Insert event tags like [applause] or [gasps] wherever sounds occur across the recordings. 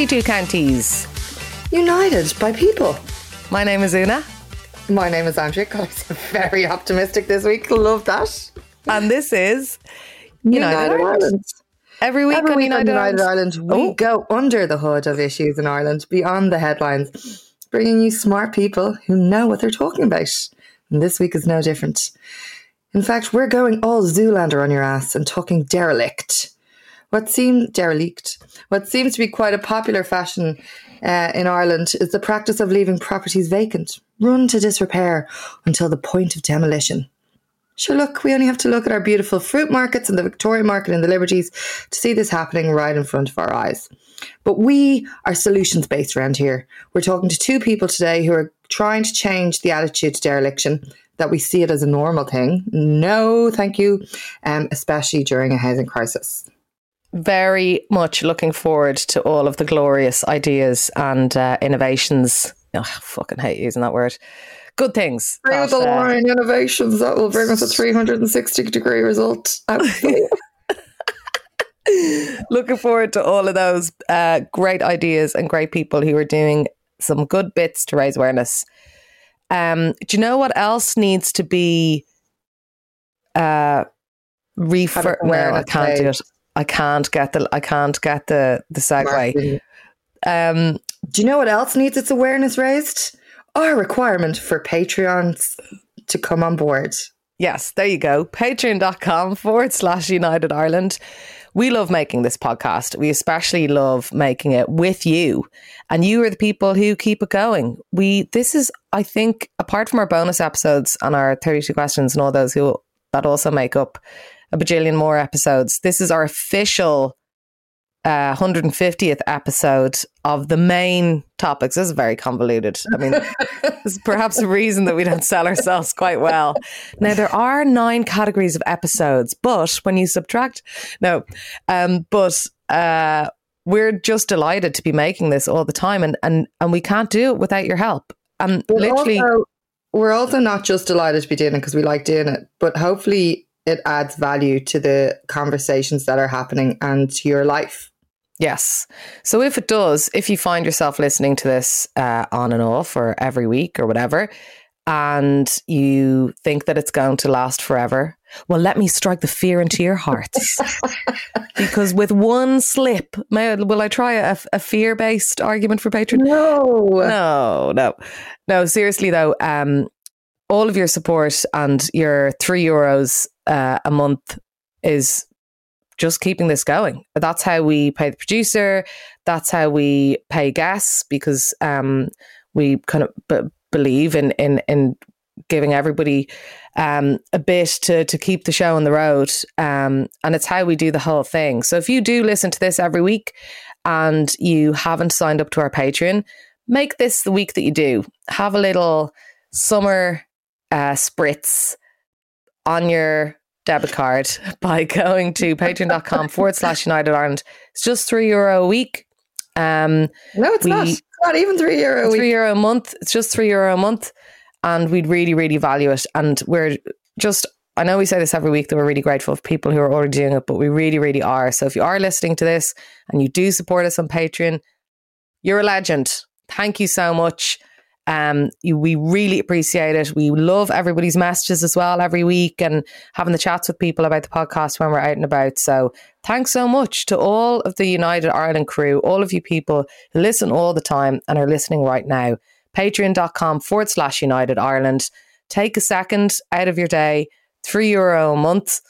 32 counties. United by people. My name is Una. My name is Andrea. God, I'm very optimistic this week. Love that. And this is United, United Ireland. Ireland. Every week Every on week United, United Ireland. Ireland, we Oh. go under the hood of issues in Ireland, beyond the headlines, bringing you smart people who know what they're talking about. And this week is no different. In fact, we're going all Zoolander on your ass and talking derelict. What seems derelict? What seems to be quite a popular fashion uh, in Ireland is the practice of leaving properties vacant, run to disrepair until the point of demolition. Sure, look, we only have to look at our beautiful fruit markets and the Victoria Market and the Liberties to see this happening right in front of our eyes. But we are solutions based around here. We're talking to two people today who are trying to change the attitude to dereliction that we see it as a normal thing. No, thank you, um, especially during a housing crisis. Very much looking forward to all of the glorious ideas and uh, innovations. Oh, I fucking hate using that word. Good things. Through the uh, line innovations that will bring us a 360 degree result. [laughs] [laughs] Looking forward to all of those uh, great ideas and great people who are doing some good bits to raise awareness. Um, do you know what else needs to be uh, refer? No, I can't do it. I can't get the. I can't get the the segue. Um, Do you know what else needs its awareness raised? Our requirement for Patreons to come on board. Yes, there you go. Patreon.com forward slash United Ireland. We love making this podcast. We especially love making it with you. And you are the people who keep it going. We this is, I think, apart from our bonus episodes and our 32 questions and all those who that also make up a bajillion more episodes, this is our official uh, 150th episode of the main topics. This is very convoluted. I mean, [laughs] there's perhaps a reason that we don't sell ourselves quite well. Now, there are nine categories of episodes, but when you subtract, no, um, but uh, we're just delighted to be making this all the time, and and and we can't do it without your help. And literally, also, we're also not just delighted to be doing it because we like doing it, but hopefully it adds value to the conversations that are happening and to your life. Yes. So if it does, if you find yourself listening to this uh, on and off or every week or whatever, and you think that it's going to last forever, well, let me strike the fear into your hearts. [laughs] because with one slip, may, will I try a, a fear based argument for Patreon? No. No, no, no. Seriously though, um, all of your support and your three euros uh, a month is just keeping this going. That's how we pay the producer. That's how we pay guests because um, we kind of b- believe in in in giving everybody um, a bit to to keep the show on the road. Um, and it's how we do the whole thing. So if you do listen to this every week and you haven't signed up to our Patreon, make this the week that you do. Have a little summer uh, spritz on your debit card [laughs] by going to patreon.com forward slash United Ireland. It's just three euro a week. Um, No, it's We- not. It's not even three euro a three euro a month. It's just three euro a month. And we'd really, really value it. And we're just, I know we say this every week that we're really grateful for people who are already doing it, but we really, really are. So if you are listening to this and you do support us on Patreon, you're a legend. Thank you so much. Um, we really appreciate it. We love everybody's messages as well every week and having the chats with people about the podcast when we're out and about. So thanks so much to all of the United Ireland crew, all of you people who listen all the time and are listening right now. Patreon.com forward slash United Ireland. Take a second out of your day, three euro a month,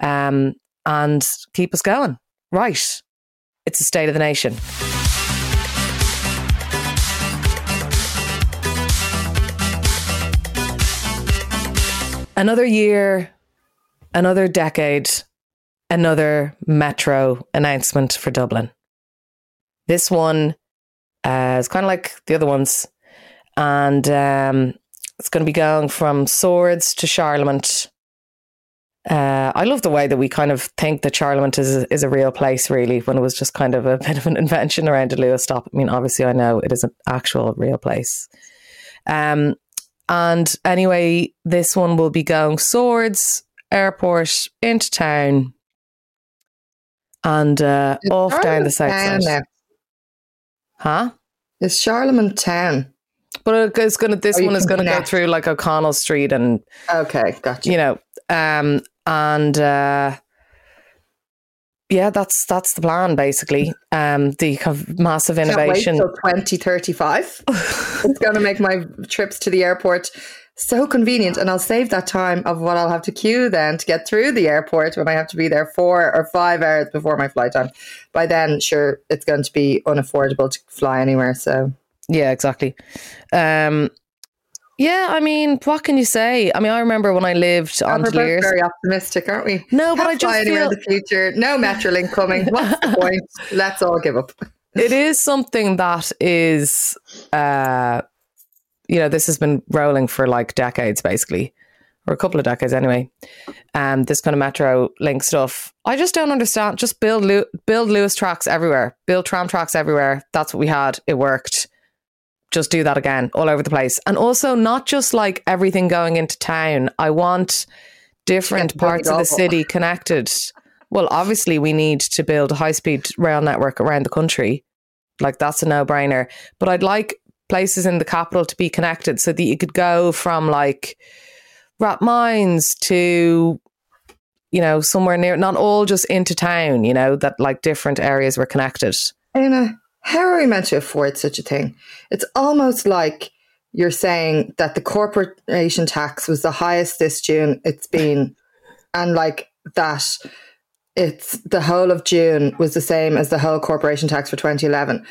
um, and keep us going. Right. It's the state of the nation. Another year, another decade, another metro announcement for Dublin. This one uh, is kind of like the other ones, and um, it's going to be going from Swords to Charlemont. Uh, I love the way that we kind of think that Charlemont is is a real place, really, when it was just kind of a [laughs] bit of an invention around a Luas stop. I mean, obviously, I know it is an actual real place. Um, and anyway, this one will be going Swords Airport into town and uh, It's off down the south town side. Huh? Is Charlemont Town? But it's gonna. This Oh, one is gonna go through like O'Connell Street and Okay, gotcha. you know, um, and uh, yeah, that's that's the plan basically. Um, the kind of massive Can't wait innovation. till 2035. it's going to make my trips to the airport so convenient. And I'll save that time of what I'll have to queue then to get through the airport when I have to be there four or five hours before my flight time. By then, sure, it's going to be unaffordable to fly anywhere. So, Yeah, exactly. Um, yeah, I mean, what can you say? I mean, I remember when I lived on we're Delirious. very optimistic, aren't we? No, but I just anywhere feel in the future. No Metrolink coming. What's the [laughs] point? Let's all give up. it is something that is, uh, you know, this has been rolling for like decades, basically, or a couple of decades anyway. Um, this kind of metro link stuff. I just don't understand. Just build build Luas tracks everywhere, build tram tracks everywhere. That's what we had. It worked. Just do that again, all over the place, and also not just like everything going into town. I want different Yeah, parts of the city connected. Well, obviously, we need to build a high speed rail network around the country. Like, that's a no brainer. But I'd like places in the capital to be connected so that you could go from like Rathmines to, you know, somewhere near, not all just into town, you know, that like different areas were connected. Anna, how are we meant to afford such a thing? It's almost like you're saying that the corporation tax was the highest this June it's been, and like that it's the whole of June was the same as the whole corporation tax for 2011.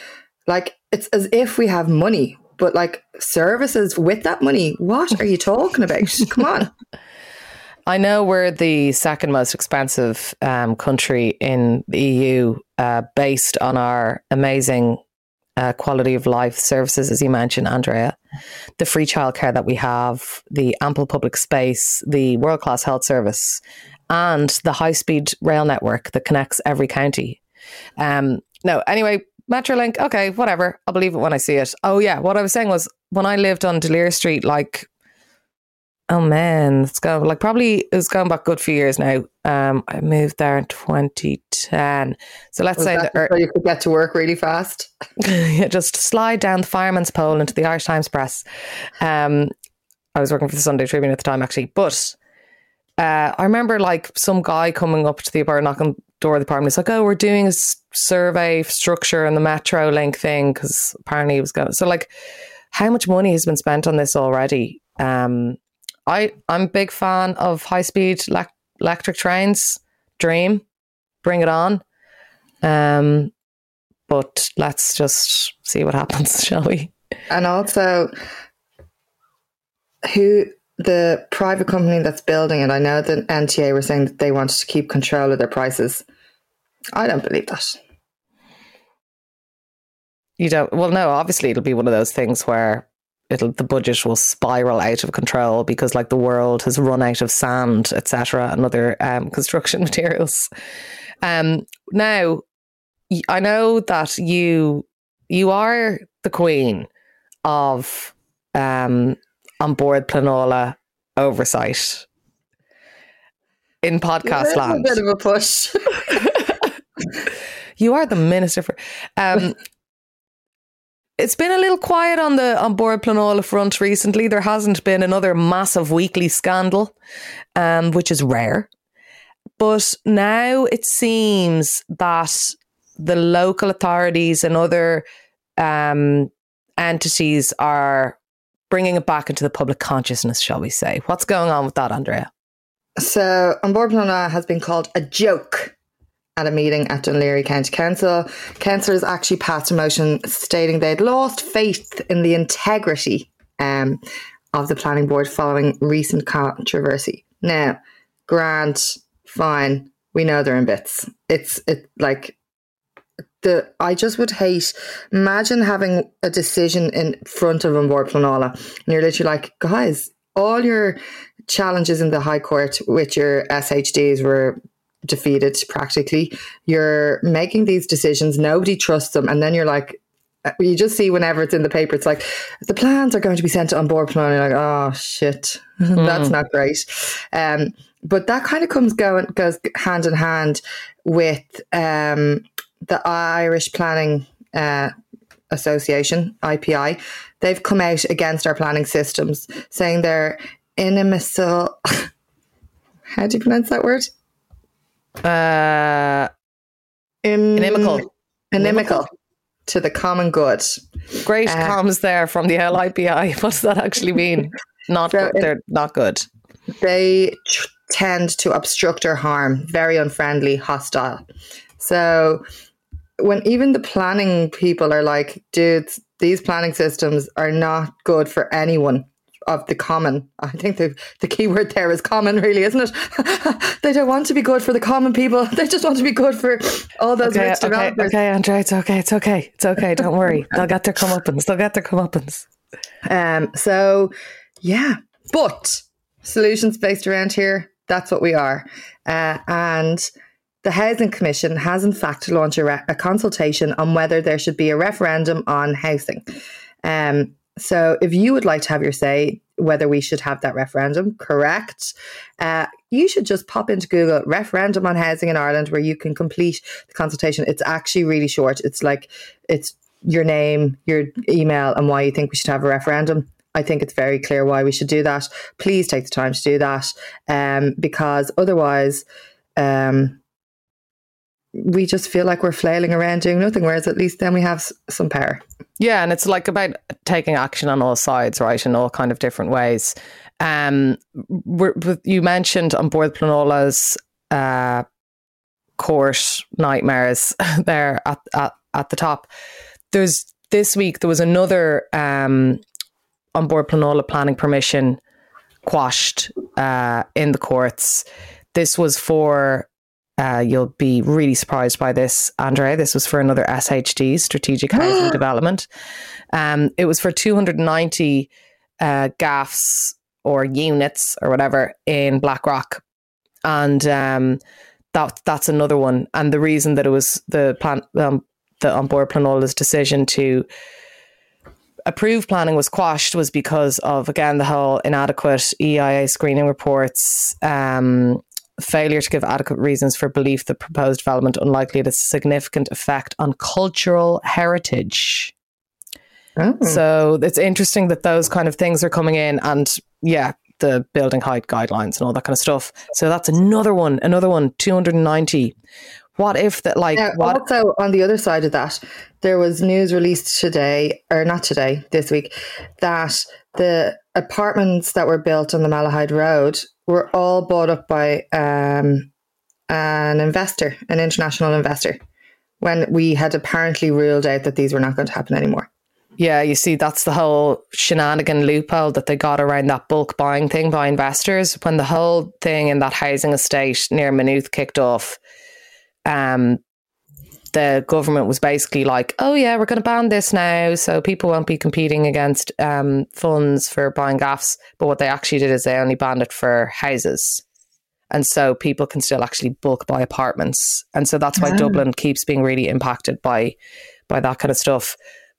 Like it's as if we have money, but like services with that money. What are you talking about? Come on. [laughs] I know we're the second most expensive um, country in the EU, uh, based on our amazing uh, quality of life services, as you mentioned, Andrea. The free childcare that we have, the ample public space, the world class health service, and the high speed rail network that connects every county. Um, no, anyway, Metrolink, okay, whatever. I'll believe it when I see it. Oh, yeah. What I was saying was when I lived on Delir Street, like Oh man, it's going like probably it's going back good few years now. Um, I moved there in 2010. So let's Was say that the, so you could get to work really fast? [laughs] yeah, just slide down the fireman's pole into the Irish Times Press. Um, I was working for the Sunday Tribune at the time, actually, but uh, I remember like some guy coming up to the apartment, knocking on the door of the apartment. He's like, "Oh, we're doing a s- survey structure and the Metro Link thing because apparently he was going." So, like, how much money has been spent on this already? Um, I I'm a big fan of high speed lec- electric trains. Dream, bring it on. Um, but let's just see what happens, [laughs] shall we? And also, who the private company that's building it, I know the NTA were saying that they wanted to keep control of their prices. I don't believe that. You don't. Well, no. Obviously, it'll be one of those things where it'll the budget will spiral out of control because, like, the world has run out of sand, etc., and other um, [laughs] construction materials. Um, now, I know that you you are the queen of um, An Bord Pleanála oversight in podcast It's a land. bit of a push. [laughs] You are the minister for. Um, [laughs] it's been a little quiet on the An Bord Pleanála front recently. There hasn't been another massive weekly scandal, um, which is rare. But now it seems that the local authorities and other um, entities are bringing it back into the public consciousness, shall we say? What's going on with that, Andrea? So, An Bord Pleanála has been called a joke at a meeting at Dún Laoghaire County Council. Councillors actually passed a motion stating they'd lost faith in the integrity um, of the planning board following recent controversy. Now, grant, fine, we know they're in bits. It's it like the I just would hate. Imagine having a decision in front of An Bord Pleanála, and you're literally like, guys, all your challenges in the High Court with your SHDs were defeated practically. You're making these decisions, nobody trusts them, and then you're like, uh, you just see whenever it's in the paper, it's like the plans are going to be sent on board plan. You're like, oh shit, [laughs] that's not great. Um, but that kind of comes going goes hand in hand with um, the Irish Planning uh, Association, IPI, they've come out against our planning systems, saying they're inimical. [laughs] How do you pronounce that word? Uh, In, Inimical. Inimical to the common good. great Uh, comms there from the LIPI. [laughs] What does that actually mean? Not So good. They're not good. They tr- tend to obstruct or harm, very unfriendly, hostile. So when even the planning people are like, dudes, these planning systems are not good for anyone of the common. I think the the key word there is common, really, isn't it? [laughs] they don't want to be good for the common people. [laughs] They just want to be good for all those Okay, rich okay, developers. okay, Andre, it's okay, it's okay, it's okay. Don't worry, [laughs] they'll get their comeuppance. They'll get their comeuppance. Um, so yeah, but solutions based around here, that's what we are. Uh, and the Housing Commission has in fact launched a, re- a consultation on whether there should be a referendum on housing. Um, so if you would like to have your say whether we should have that referendum, correct, uh, you should just pop into Google referendum on housing in Ireland where you can complete the consultation. It's actually really short. It's like, it's your name, your email, and why you think we should have a referendum. I think it's very clear why we should do that. Please take the time to do that, um, because otherwise, um, we just feel like we're flailing around doing nothing. Whereas at least then we have some power. Yeah, and it's like about taking action on all sides, right, in all kind of different ways. Um, you mentioned An Bord Pleanála's uh, court nightmares [laughs] there at, at at the top. There's this week there was another um, An Bord Pleanála planning permission quashed uh, in the courts. This was for uh, you'll be really surprised by this, Andre. This was for another SHD, Strategic Housing [gasps] Development. Um, it was for 290 uh, gaffs or units or whatever in Blackrock, and um, that that's another one. And the reason that it was the plan, um, the An Bord Pleanála's decision to approve planning was quashed was because of again the whole inadequate EIA screening reports, um, failure to give adequate reasons for belief that proposed development unlikely to have significant effect on cultural heritage. Oh. So it's interesting that those kind of things are coming in, and yeah, the building height guidelines and all that kind of stuff. So that's another one, another one, two hundred and ninety. What if that, like, Now, what? also on the other side of that, there was news released today, or not today, this week, that the apartments that were built on the Malahide Road were all bought up by um, an investor, an international investor, when we had apparently ruled out that these were not going to happen anymore. Yeah, you see, that's the whole shenanigan loophole that they got around that bulk buying thing by investors. When the whole thing in that housing estate near Maynooth kicked off, um, the government was basically like, "Oh yeah, we're going to ban this now, so people won't be competing against um, funds for buying gaffs." But what they actually did is they only banned it for houses, and so people can still actually bulk buy apartments, and so that's why Ah. Dublin keeps being really impacted by by that kind of stuff.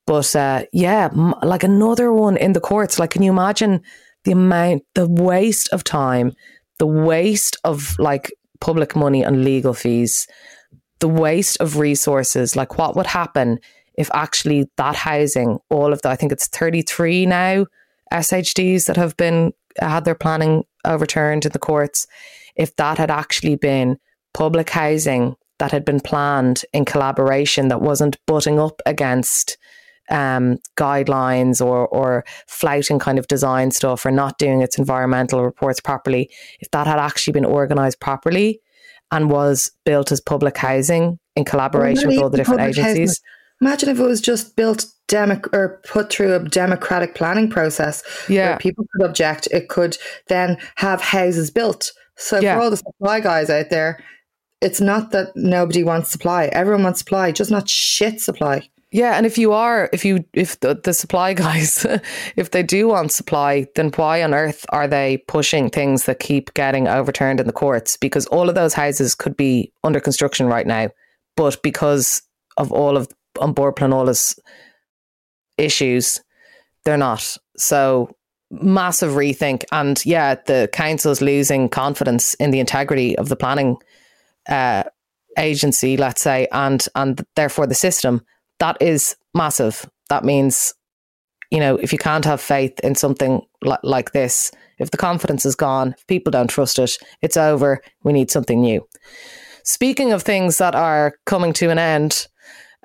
But uh, yeah, m- like another one in the courts. Like, can you imagine the amount, the waste of time, the waste of like public money and legal fees, the waste of resources? Like, what would happen if actually that housing, all of the, I think it's 33 now SHDs that have been had their planning overturned in the courts, if that had actually been public housing that had been planned in collaboration that wasn't butting up against um, guidelines or or flouting kind of design stuff or not doing its environmental reports properly, if that had actually been organised properly and was built as public housing in collaboration with all the different public housing. agencies. Imagine if it was just built demo- or put through a democratic planning process Yeah. where people could object. It could then have houses built. So Yeah. for all the supply guys out there, it's not that nobody wants supply. Everyone wants supply, just not shit supply. Yeah, and if you are, if you, if the, the supply [laughs] guys, if they do want supply, then why on earth are they pushing things that keep getting overturned in the courts? Because all of those houses could be under construction right now, but because of all of An Bord Pleanála's issues, they're not. So massive rethink, and yeah, the council's losing confidence in the integrity of the planning uh, agency, let's say, and and therefore the system that is massive. that means, you know, if you can't have faith in something li- like this, if the confidence is gone, if people don't trust it, it's over. We need something new. Speaking of things that are coming to an end,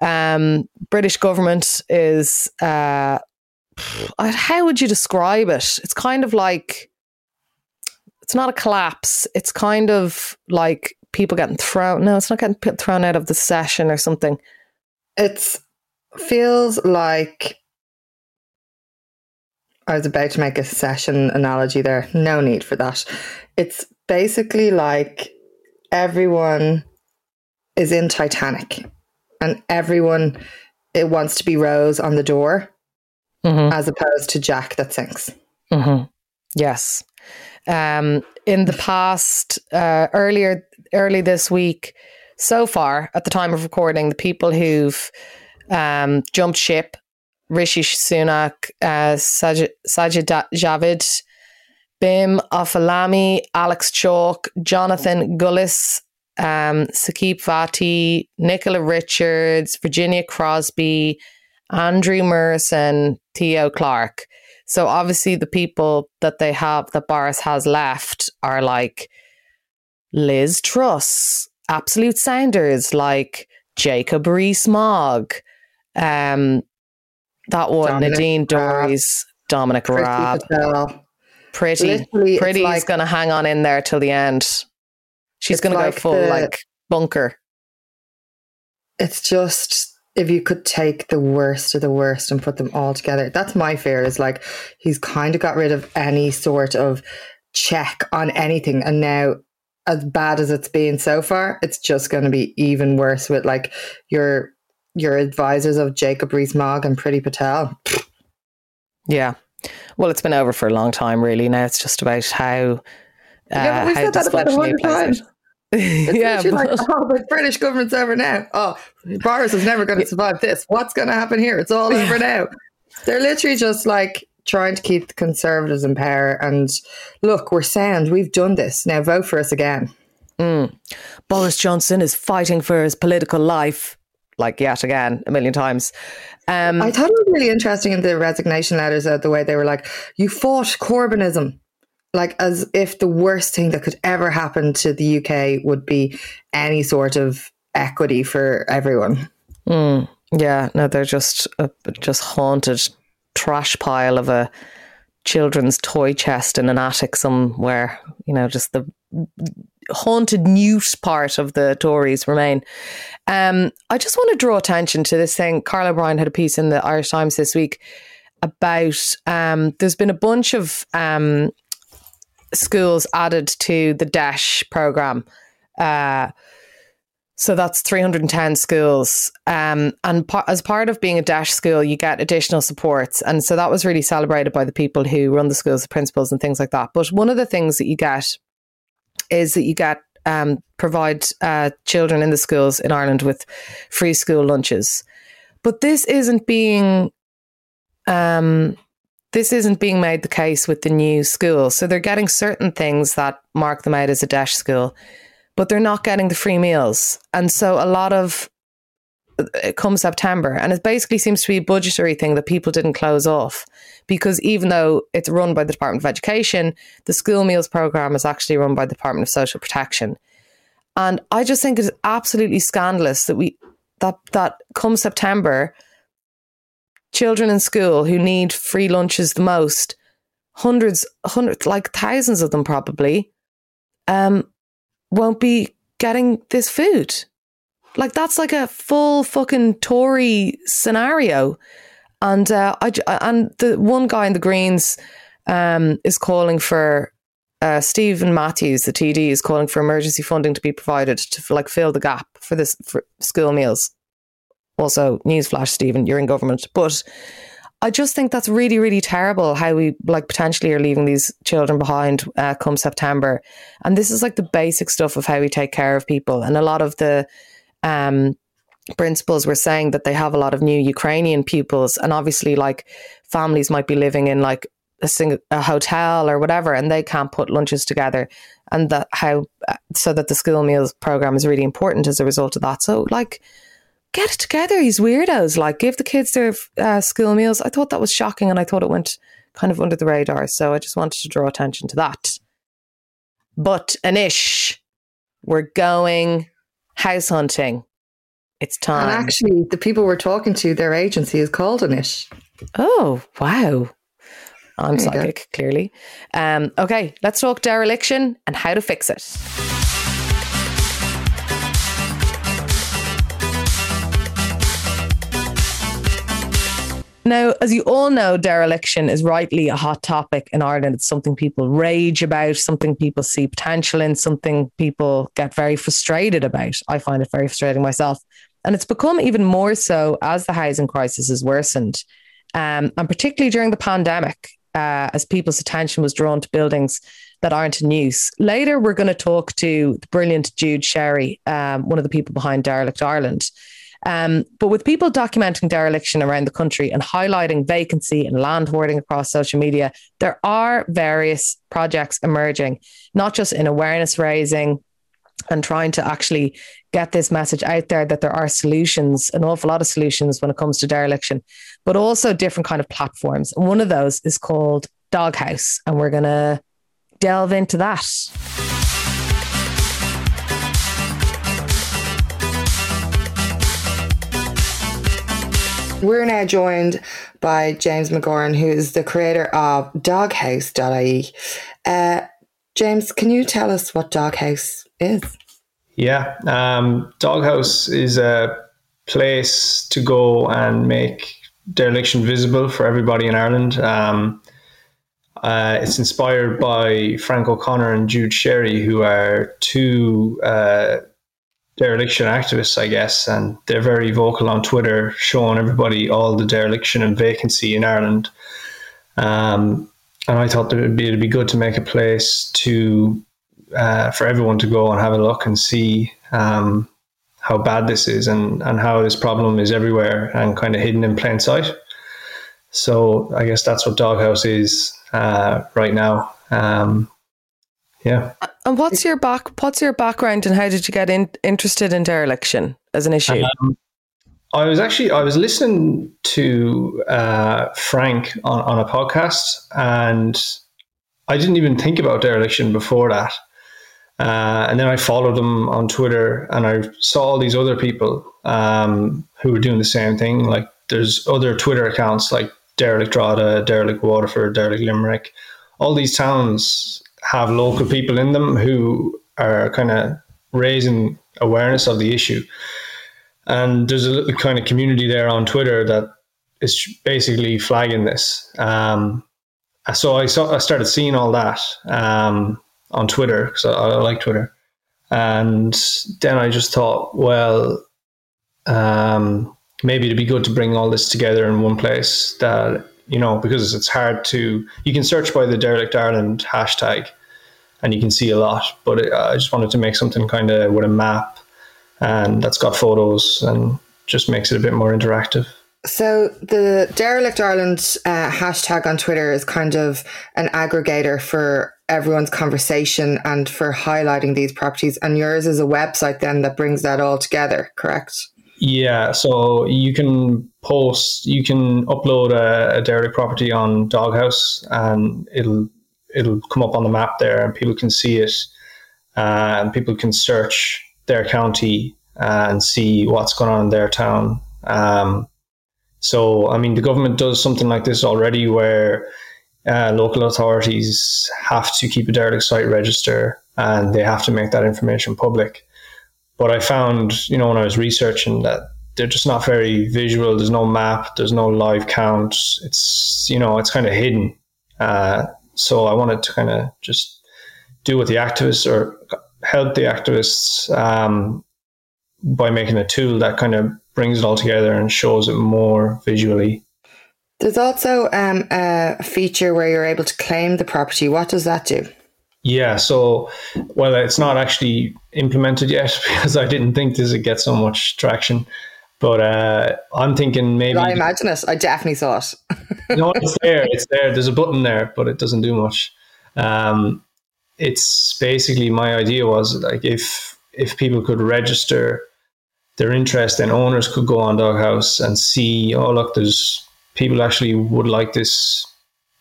um, British government is uh, how would you describe it? It's kind of like it's not a collapse. It's kind of like people getting thrown. No, it's not getting thrown out of the session or something. It feels like I was about to make a session analogy there. No need for that. It's basically like everyone is in Titanic and everyone it wants to be Rose on the door mm-hmm. as opposed to Jack that sinks. Mm-hmm. Yes. Um, in the past, uh, earlier, early this week, so far at the time of recording, the people who've um, jumped ship, Rishi Sunak, uh, Sajid, Sajid Javid, Bim Afolami, Alex Chalk, Jonathan Gullis, um, Bhatti, Nicola Richards, Virginia Crosbie, Andrew Murrison, Theo Clarke. So obviously the people that they have that Boris has left are like Liz Truss, absolute sounders like Jacob Rees-Mogg, um, that one, Dominic Nadine Dorries, Dominic Raab. Priti, Priti like, is going to hang on in there till the end. She's going to go full the, like bunker. It's just if you could take the worst of the worst and put them all together. That's my fear is like he's kind of got rid of any sort of check on anything. And now, as bad as it's been so far, it's just going to be even worse with like your your advisors of Jacob Rees-Mogg and Priti Patel. Yeah. Well, it's been over for a long time, really. Now it's just about how. Uh, yeah, we said that about a hundred times. [laughs] It's yeah, but... like, oh, the British government's over now. Oh, Boris is never going to survive this. What's going to happen here? It's all [laughs] over now. They're literally just like trying to keep the conservatives in power. And look, we're sound. We've done this. Now vote for us again. Mm. Boris Johnson is fighting for his political life, like yet again, a million times. Um, I thought it was really interesting in the resignation letters, uh, the way they were like, you fought Corbynism like as if the worst thing that could ever happen to the UK would be any sort of equity for everyone. Mm, yeah, no, they're just a just haunted trash pile of a children's toy chest in an attic somewhere. You know, just the haunted newt part of the Tories remain. Um, I just want to draw attention to this thing. Carl O'Brien had a piece in the Irish Times this week about um, there's been a bunch of um, schools added to the DEIS program. Uh, so that's 310 schools. Um, and as part of being a DEIS school, you get additional supports. And so that was really celebrated by the people who run the schools, the principals, and things like that. But one of the things that you get is that you get um, provide uh, children in the schools in Ireland with free school lunches. But this isn't being um, this isn't being made the case with the new school. So they're getting certain things that mark them out as a DASH school, but they're not getting the free meals. And so a lot of it uh, comes September, and it basically seems to be a budgetary thing that people didn't close off because even though it's run by the Department of Education, the school meals program is actually run by the Department of Social Protection. And I just think it's absolutely scandalous that we that that come September children in school who need free lunches the most, hundreds, hundreds, like thousands of them probably, um, won't be getting this food. Like that's like a full fucking Tory scenario. And uh, I and the one guy in the Greens um, is calling for uh, Steven Matthews, the TD, is calling for emergency funding to be provided to like fill the gap for this for school meals. Also, newsflash, Steven, you're in government. But I just think that's really, really terrible how we like potentially are leaving these children behind uh, come September. And this is like the basic stuff of how we take care of people. And a lot of the um, principals were saying that they have a lot of new Ukrainian pupils, and obviously, like families might be living in like a, sing- a hotel or whatever, and they can't put lunches together. And that how uh, so that the school meals program is really important as a result of that. So, like get it together, these weirdos. Like, give the kids their uh, school meals. I thought that was shocking and I thought it went kind of under the radar. So I just wanted to draw attention to that. But Anish, we're going house hunting. It's time. And actually, the people we're talking to, their agency is called Anish. Oh, wow. I'm psychic, clearly. Um, okay, let's talk dereliction and how to fix it. Now, as you all know, dereliction is rightly a hot topic in Ireland. It's something people rage about, something people see potential in, something people get very frustrated about. I find it very frustrating myself. And it's become even more so as the housing crisis has worsened. Um, and particularly during the pandemic, uh, as people's attention was drawn to buildings that aren't in use. Later, we're going to talk to the brilliant Jude Sherry, um, one of the people behind Derelict Ireland. Um, but with people documenting dereliction around the country and highlighting vacancy and land hoarding across social media, there are various projects emerging, not just in awareness raising and trying to actually get this message out there that there are solutions, an awful lot of solutions when it comes to dereliction, but also different kind of platforms. And one of those is called Doghouse, and we're going to delve into that. We're now joined by James McGoran, who is the creator of doghouse.ie. Uh, James, can you tell us what Doghouse is? Yeah, um, Doghouse is a place to go and make dereliction visible for everybody in Ireland. Um, uh, it's inspired by Frank O'Connor and Jude Sherry, who are two uh, dereliction activists, I guess, and they're very vocal on Twitter, showing everybody all the dereliction and vacancy in Ireland. Um, and I thought it'd be, it'd be good to make a place to uh, for everyone to go and have a look and see um, how bad this is and, and how this problem is everywhere and kind of hidden in plain sight. So I guess that's what Doghouse is uh, right now. Um, yeah. And what's your back? What's your background, and how did you get in, interested in dereliction as an issue? Um, I was actually I was listening to uh, Frank on, on a podcast, and I didn't even think about dereliction before that. Uh, and then I followed them on Twitter, and I saw all these other people um, who were doing the same thing. Like there's other Twitter accounts like Derelict Drogheda, Derelict Waterford, Derelict Limerick. All these towns have local people in them who are kind of raising awareness of the issue. And there's a little kind of community there on Twitter that is basically flagging this. Um, so I saw, I started seeing all that um, on Twitter because I, I, like Twitter, and then I just thought, well, um, maybe it'd be good to bring all this together in one place. That you know, because it's hard to you can search by the Derelict Ireland hashtag, and you can see a lot. But it, I just wanted to make something kind of with a map and that's got photos and just makes it a bit more interactive. So the Derelict Ireland uh, hashtag on Twitter is kind of an aggregator for everyone's conversation and for highlighting these properties. And yours is a website then that brings that all together, correct? Yeah, so you can post, you can upload a, a derelict property on Doghouse, and it'll it'll come up on the map there, and people can see it, uh, and people can search their county and see what's going on in their town. Um, so, I mean, the government does something like this already where uh, local authorities have to keep a derelict site register and they have to make that information public. But I found, you know, when I was researching that they're just not very visual. There's no map. There's no live count. It's, you know, it's kind of hidden. Uh, so I wanted to kind of just do what the activists or help the activists um, by making a tool that kind of brings it all together and shows it more visually. There's also um, a feature where you're able to claim the property. What does that do? Yeah, so well, it's not actually implemented yet [laughs] because I didn't think this would get so much traction. But uh, I'm thinking maybe. Did I imagine it. I definitely saw it. [laughs] no, it's there. It's there. There's a button there, but it doesn't do much. Um, it's basically my idea was like if if people could register their interest, then owners could go on Doghouse and see, oh look, there's people actually would like this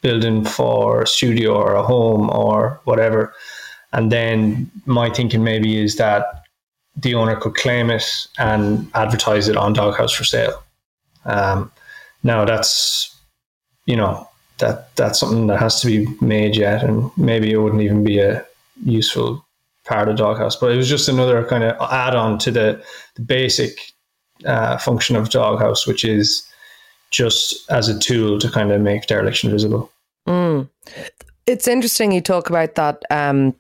building for a studio or a home or whatever. And then my thinking maybe is that the owner could claim it and advertise it on Doghouse for sale. Um, now that's you know that that's something that has to be made yet, and maybe it wouldn't even be a useful part of Doghouse. But it was just another kind of add on to the, the basic uh, function of Doghouse, which is just as a tool to kind of make dereliction visible. Mm. It's interesting you talk about that. Um,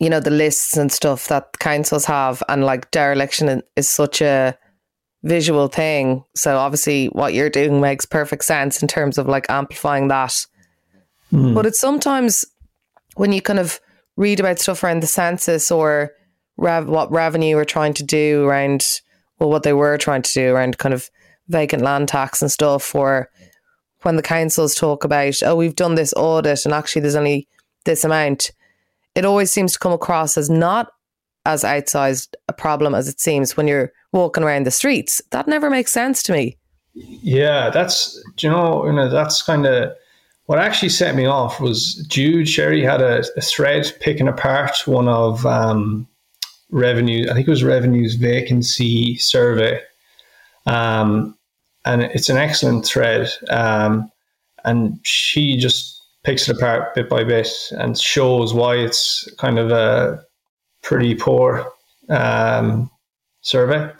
you know the lists and stuff that councils have, and like dereliction is such a visual thing. So obviously, what you're doing makes perfect sense in terms of like amplifying that. Mm. But it's sometimes when you kind of read about stuff around the census or rev- what revenue are trying to do around, well, what they were trying to do around kind of vacant land tax and stuff, or when the councils talk about, oh, we've done this audit and actually there's only this amount, it always seems to come across as not as outsized a problem as it seems when you're walking around the streets. That never makes sense to me. Yeah, that's you know, you know that's kind of what actually set me off was Jude Sherry had a, a thread picking apart one of um, revenue. I think it was revenues vacancy survey, um, and it's an excellent thread. Um, and she just picks it apart bit by bit and shows why it's kind of a pretty poor um, survey.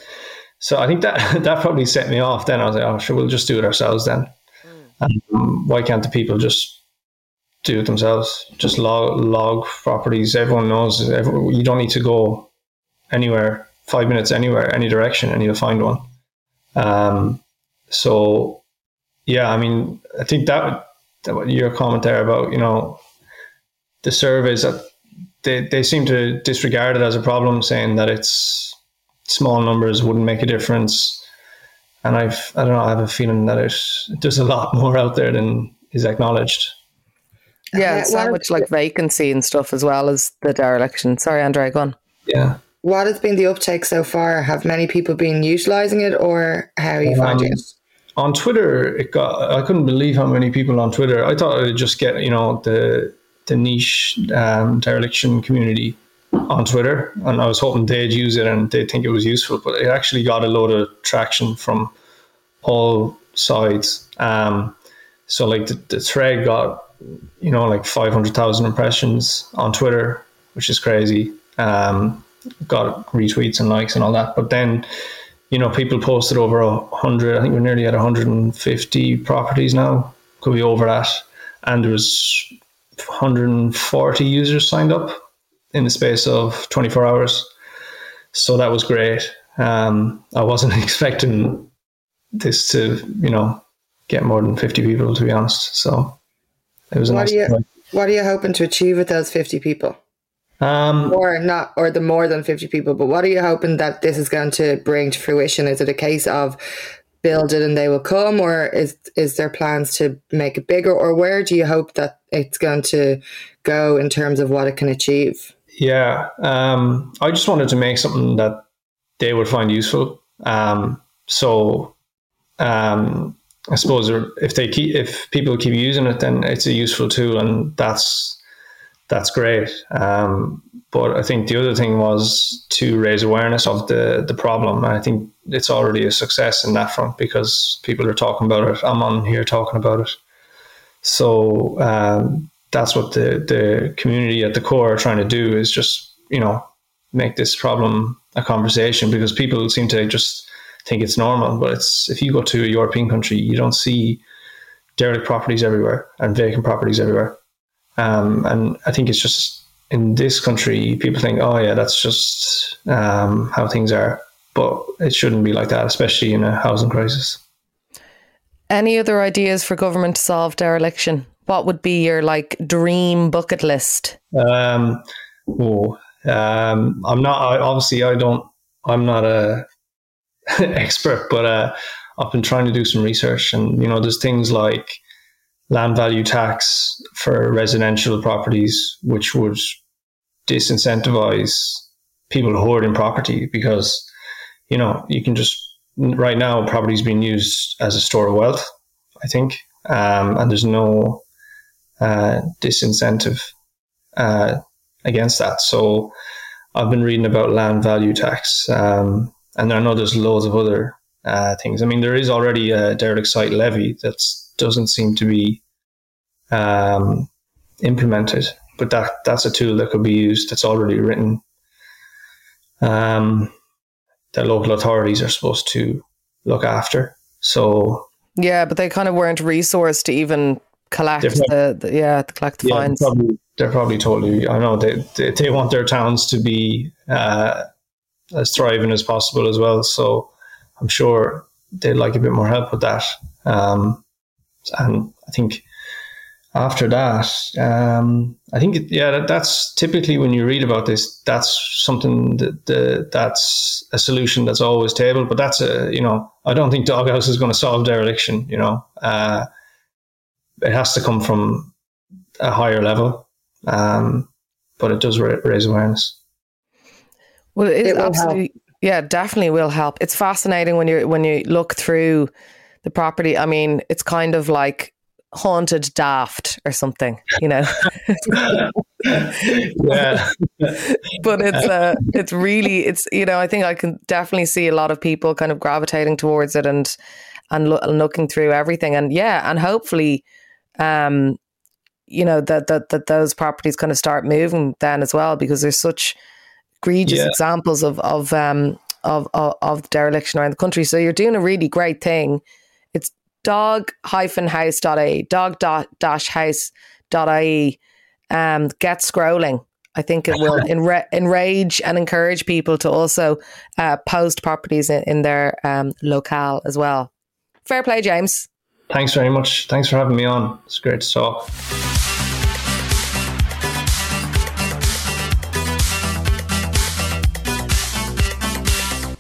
So I think that [laughs] that probably set me off. Then I was like, oh, sure, we'll just do it ourselves then. Um, why can't the people just do it themselves? Just log, log properties. Everyone knows. Everyone, you don't need to go anywhere, five minutes anywhere, any direction, and you'll find one. Um, so, yeah, I mean, I think that, that your comment there about you know the surveys that they, they seem to disregard it as a problem, saying that it's small numbers wouldn't make a difference and I've I don't know I have a feeling that it there's a lot [laughs] more out there than is acknowledged. Yeah, it's so much like vacancy and stuff as well as the dereliction. Sorry, Andre, go on. Yeah. What has been the uptake so far? Have many people been utilising it, or how are you um, finding it? On Twitter, it got. I couldn't believe how many people on Twitter. I thought it'd just get you know the the niche um, dereliction community on Twitter, and I was hoping they'd use it and they'd think it was useful. But it actually got a load of traction from all sides. Um, so like the, the thread got you know like five hundred thousand impressions on Twitter, which is crazy. Um, got retweets and likes and all that. But then you know people posted over a hundred. I think we're nearly at hundred and fifty properties now. Could be over that, and there was 140 users signed up in the space of 24 hours. So that was great. Um, I wasn't [laughs] expecting this to, you know, get more than 50 people, to be honest. So it was what nice. Are you, what are you hoping to achieve with those 50 people? Um, or not, or the more than 50 people, but what are you hoping that this is going to bring to fruition? Is it a case of build it and they will come, or is is there plans to make it bigger, or where do you hope that it's going to go in terms of what it can achieve? Yeah, um, I just wanted to make something that they would find useful. Um, so um, I suppose if they keep, if people keep using it, then it's a useful tool, and that's that's great. Um, but I think the other thing was to raise awareness of the the problem. I think it's already a success in that front because people are talking about it. I'm on here talking about it. So um, that's what the the community at the core are trying to do is just you know make this problem a conversation because people seem to just think it's normal but it's if you go to a european country you don't see derelict properties everywhere and vacant properties everywhere um, and i think it's just in this country people think oh yeah that's just um, how things are but it shouldn't be like that especially in a housing crisis any other ideas for government to solve dereliction what would be your like dream bucket list? Um, oh, um, I'm not. I, obviously, I don't. I'm not a [laughs] expert, but uh, I've been trying to do some research, and you know, there's things like land value tax for residential properties, which would disincentivize people hoarding property because you know, you can just right now property is being used as a store of wealth. I think, um, and there's no uh, disincentive uh, against that. So I've been reading about land value tax, um, and I know there's loads of other uh, things. I mean, there is already a derelict site levy that doesn't seem to be um, implemented, but that that's a tool that could be used. That's already written. Um, that local authorities are supposed to look after. So yeah, but they kind of weren't resourced to even collect the, the, yeah to collect the yeah, fines. Probably, they're probably totally. I know they, they, they want their towns to be uh, as thriving as possible as well. So I'm sure they'd like a bit more help with that. Um, and I think after that, um, I think yeah, that, that's typically when you read about this, that's something that the, that's a solution that's always tabled. But that's a you know, I don't think Doghouse is going to solve dereliction. You know, uh, it has to come from a higher level, um, but it does raise awareness. Well, it, it absolutely, help. yeah, definitely will help. It's fascinating when you when you look through the property. I mean, it's kind of like haunted daft or something, you know. [laughs] yeah. [laughs] but it's uh it's really it's you know, I think I can definitely see a lot of people kind of gravitating towards it and and, lo- and looking through everything and yeah, and hopefully um you know that that that those properties kind of start moving then as well because there's such egregious yeah. examples of of um of, of of dereliction around the country. So you're doing a really great thing dog-house.ie, dog-house.ie. Um, get scrolling. I think it will [laughs] enra- enrage and encourage people to also uh, post properties in, in their um, locale as well. Fair play, James. Thanks very much. Thanks for having me on. It's great to talk.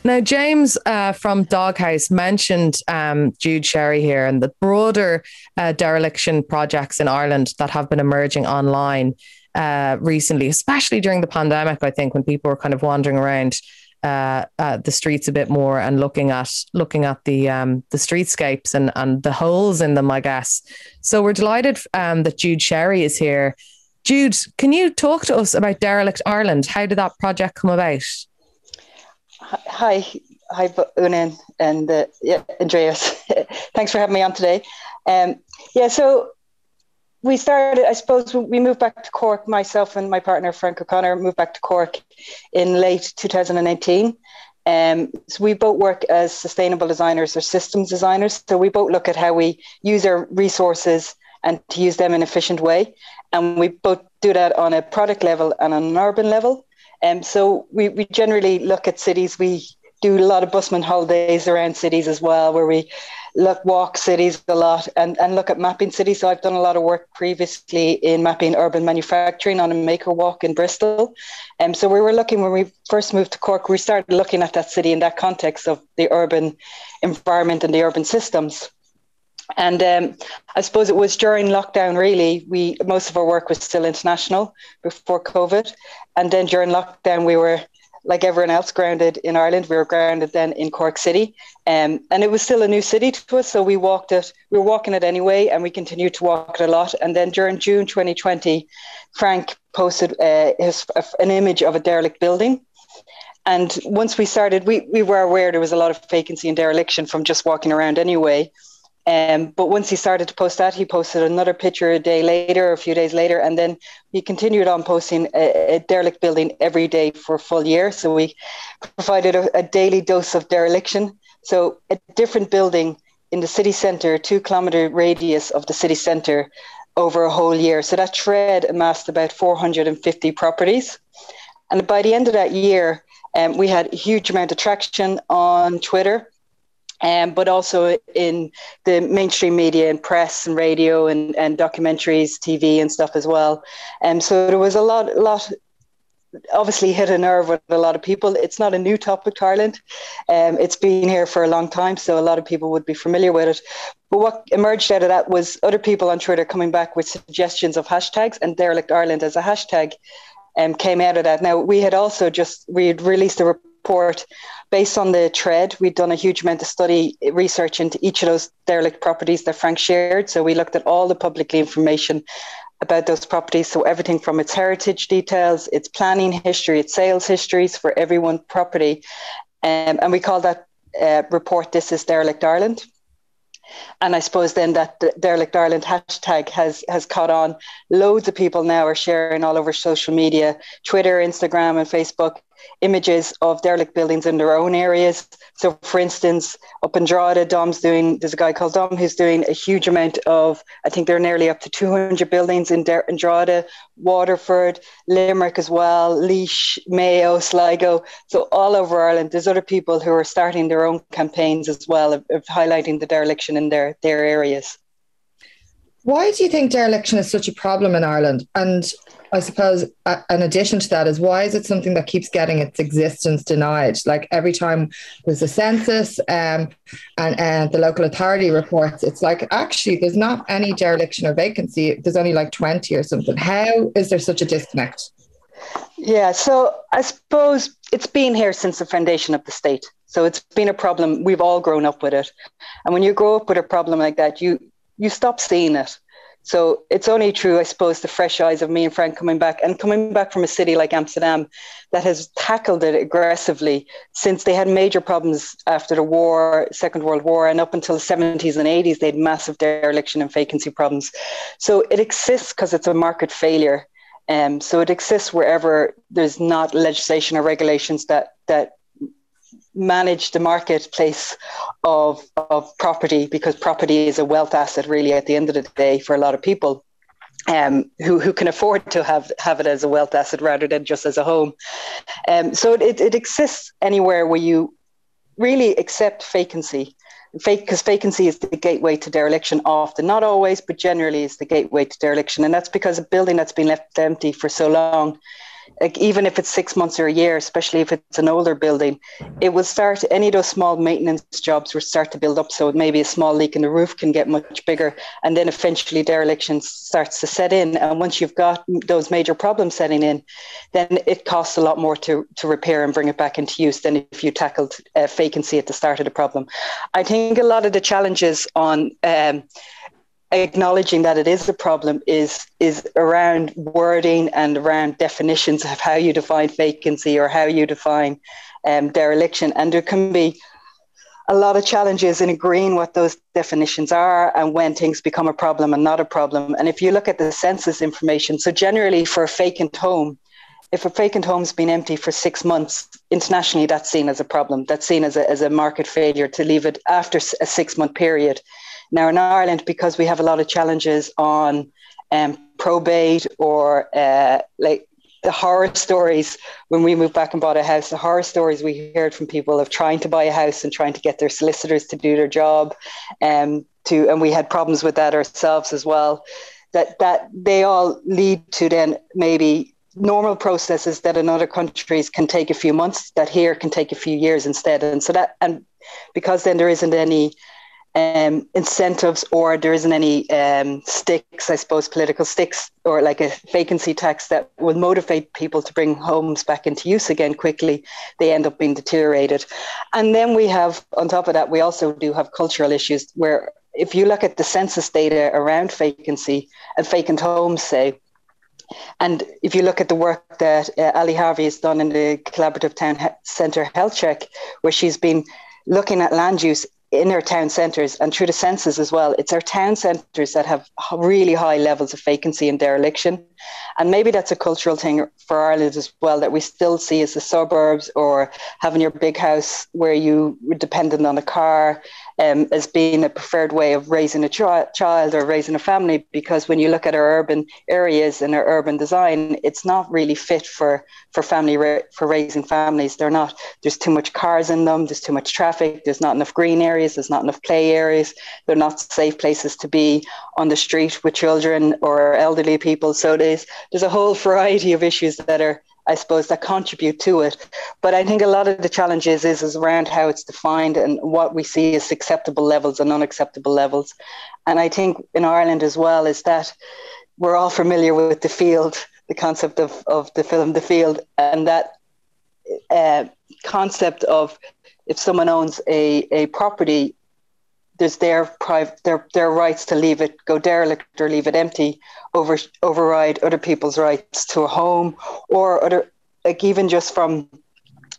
Now, James uh, from Doghouse mentioned um, Jude Sherry here and the broader uh, dereliction projects in Ireland that have been emerging online uh, recently, especially during the pandemic. I think when people were kind of wandering around uh, uh, the streets a bit more and looking at looking at the um, the streetscapes and and the holes in them, I guess. So we're delighted um, that Jude Sherry is here. Jude, can you talk to us about Derelict Ireland? How did that project come about? Hi, hi, Una and uh, yeah, Andreas. [laughs] Thanks for having me on today. Um, yeah, so we started. I suppose we moved back to Cork. Myself and my partner Frank O'Connor moved back to Cork in late 2018. Um, so we both work as sustainable designers or systems designers. So we both look at how we use our resources and to use them in an efficient way. And we both do that on a product level and on an urban level. Um, so we, we generally look at cities. We do a lot of busman holidays around cities as well, where we look walk cities a lot and, and look at mapping cities. So I've done a lot of work previously in mapping urban manufacturing on a maker walk in Bristol. And um, so we were looking when we first moved to Cork, we started looking at that city in that context of the urban environment and the urban systems. And um, I suppose it was during lockdown, really, we most of our work was still international before COVID. And then during lockdown, we were like everyone else grounded in Ireland. We were grounded then in Cork City. Um, and it was still a new city to us. So we walked it, we were walking it anyway, and we continued to walk it a lot. And then during June 2020, Frank posted uh, his, an image of a derelict building. And once we started, we, we were aware there was a lot of vacancy and dereliction from just walking around anyway. Um, but once he started to post that, he posted another picture a day later, a few days later, and then he continued on posting a, a derelict building every day for a full year. So we provided a, a daily dose of dereliction. So a different building in the city centre, two kilometre radius of the city centre over a whole year. So that shred amassed about 450 properties. And by the end of that year, um, we had a huge amount of traction on Twitter um, but also in the mainstream media and press and radio and, and documentaries, TV and stuff as well. And um, so there was a lot, lot obviously hit a nerve with a lot of people. It's not a new topic to Ireland. Um, it's been here for a long time, so a lot of people would be familiar with it. But what emerged out of that was other people on Twitter coming back with suggestions of hashtags and derelict Ireland as a hashtag um, came out of that. Now we had also just we had released a report based on the TRED. We'd done a huge amount of study research into each of those derelict properties that Frank shared. So we looked at all the publicly information about those properties. So everything from its heritage details, its planning history, its sales histories for every one property. Um, and we call that uh, report This is Derelict Ireland. And I suppose then that the Derelict Ireland hashtag has has caught on. Loads of people now are sharing all over social media, Twitter, Instagram, and Facebook images of derelict buildings in their own areas. So, for instance, up in Drogheda, Dom's doing, there's a guy called Dom who's doing a huge amount of, I think they're nearly up to 200 buildings in, Der- in Drogheda, Waterford, Limerick as well, Laois, Mayo, Sligo. So, all over Ireland, there's other people who are starting their own campaigns as well of, of highlighting the dereliction in their, their areas. Why do you think dereliction is such a problem in Ireland? And I suppose an addition to that is why is it something that keeps getting its existence denied? Like every time there's a census um, and, and the local authority reports, it's like actually there's not any dereliction or vacancy. There's only like 20 or something. How is there such a disconnect? Yeah, so I suppose it's been here since the foundation of the state. So it's been a problem. We've all grown up with it. And when you grow up with a problem like that, you you stop seeing it. So it's only true, I suppose, the fresh eyes of me and Frank coming back and coming back from a city like Amsterdam that has tackled it aggressively since they had major problems after the war, Second World War, and up until the 70s and 80s, they had massive dereliction and vacancy problems. So it exists because it's a market failure. Um, so it exists wherever there's not legislation or regulations that that manage the marketplace of of property because property is a wealth asset really at the end of the day for a lot of people um, who who can afford to have have it as a wealth asset rather than just as a home. Um, so it, it exists anywhere where you really accept vacancy. Because vacancy is the gateway to dereliction often, not always, but generally is the gateway to dereliction. And that's because a building that's been left empty for so long like even if it's six months or a year, especially if it's an older building, it will start any of those small maintenance jobs will start to build up. So maybe a small leak in the roof can get much bigger, and then eventually dereliction starts to set in. And once you've got those major problems setting in, then it costs a lot more to to repair and bring it back into use than if you tackled a vacancy at the start of the problem. I think a lot of the challenges on um, acknowledging that it is a problem is is around wording and around definitions of how you define vacancy or how you define um, dereliction and there can be a lot of challenges in agreeing what those definitions are and when things become a problem and not a problem and if you look at the census information so generally for a vacant home if a vacant home's been empty for six months, internationally, that's seen as a problem. That's seen as a, as a market failure to leave it after a six month period. Now, in Ireland, because we have a lot of challenges on um, probate or uh, like the horror stories when we moved back and bought a house, the horror stories we heard from people of trying to buy a house and trying to get their solicitors to do their job, um, to and we had problems with that ourselves as well. That that they all lead to then maybe normal processes that in other countries can take a few months that here can take a few years instead and so that and because then there isn't any um, incentives or there isn't any um, sticks, I suppose, political sticks or like a vacancy tax that will motivate people to bring homes back into use again quickly, they end up being deteriorated. And then we have, on top of that, we also do have cultural issues where if you look at the census data around vacancy and vacant homes, say, and if you look at the work that uh, Ali Harvey has done in the Collaborative Town Centre Health Check, where she's been looking at land use in our town centres and through the census as well, it's our town centres that have really high levels of vacancy and dereliction. And maybe that's a cultural thing for Ireland as well that we still see as the suburbs or having your big house where you were dependent on a car um, as being a preferred way of raising a ch- child or raising a family. Because when you look at our urban areas and our urban design, it's not really fit for for family ra- for raising families. They're not. There's too much cars in them. There's too much traffic. There's not enough green areas. There's not enough play areas. They're not safe places to be on the street with children or elderly people. So there's there's a whole [laughs] variety of issues that are I suppose that contribute to it. But I think a lot of the challenges is is around how it's defined and what we see as acceptable levels and unacceptable levels. And I think in Ireland as well is that we're all familiar with the field, the concept of, of the film The Field, and that uh, concept of if someone owns a, a property, there's their private their their rights to leave it go derelict or leave it empty, over override other people's rights to a home or other like even just from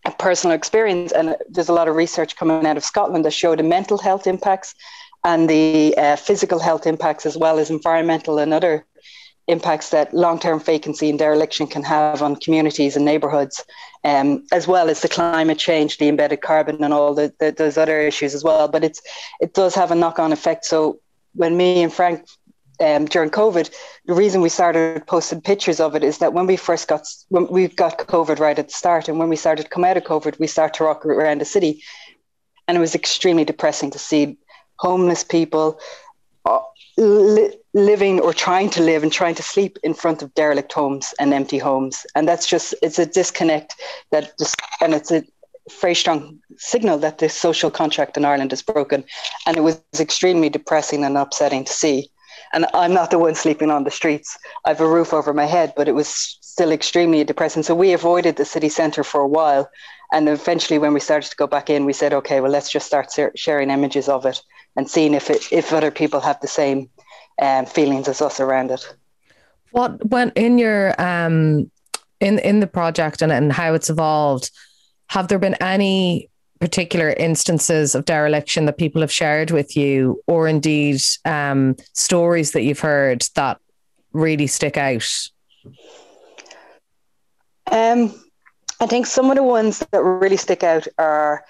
a personal experience. And there's a lot of research coming out of Scotland that show the mental health impacts and the uh, physical health impacts as well as environmental and other impacts that long-term vacancy and dereliction can have on communities and neighbourhoods, um, as well as the climate change, the embedded carbon, and all the, the, those other issues as well. But it's it does have a knock-on effect. So when me and Frank um, during COVID, the reason we started posting pictures of it is that when we first got when we got COVID right at the start, and when we started to come out of COVID, we started to walk around the city, and it was extremely depressing to see homeless people. Uh, li- living or trying to live and trying to sleep in front of derelict homes and empty homes. And that's just it's a disconnect that just and it's a very strong signal that the social contract in Ireland is broken. And it was extremely depressing and upsetting to see. And I'm not the one sleeping on the streets. I have a roof over my head but it was still extremely depressing. So we avoided the city centre for a while. And eventually when we started to go back in we said okay well let's just start sharing images of it and seeing if it, if other people have the same um, feelings as us around it. What went in your um in in the project and, and how it's evolved, have there been any particular instances of dereliction that people have shared with you, or indeed um, stories that you've heard that really stick out? Um, I think some of the ones that really stick out are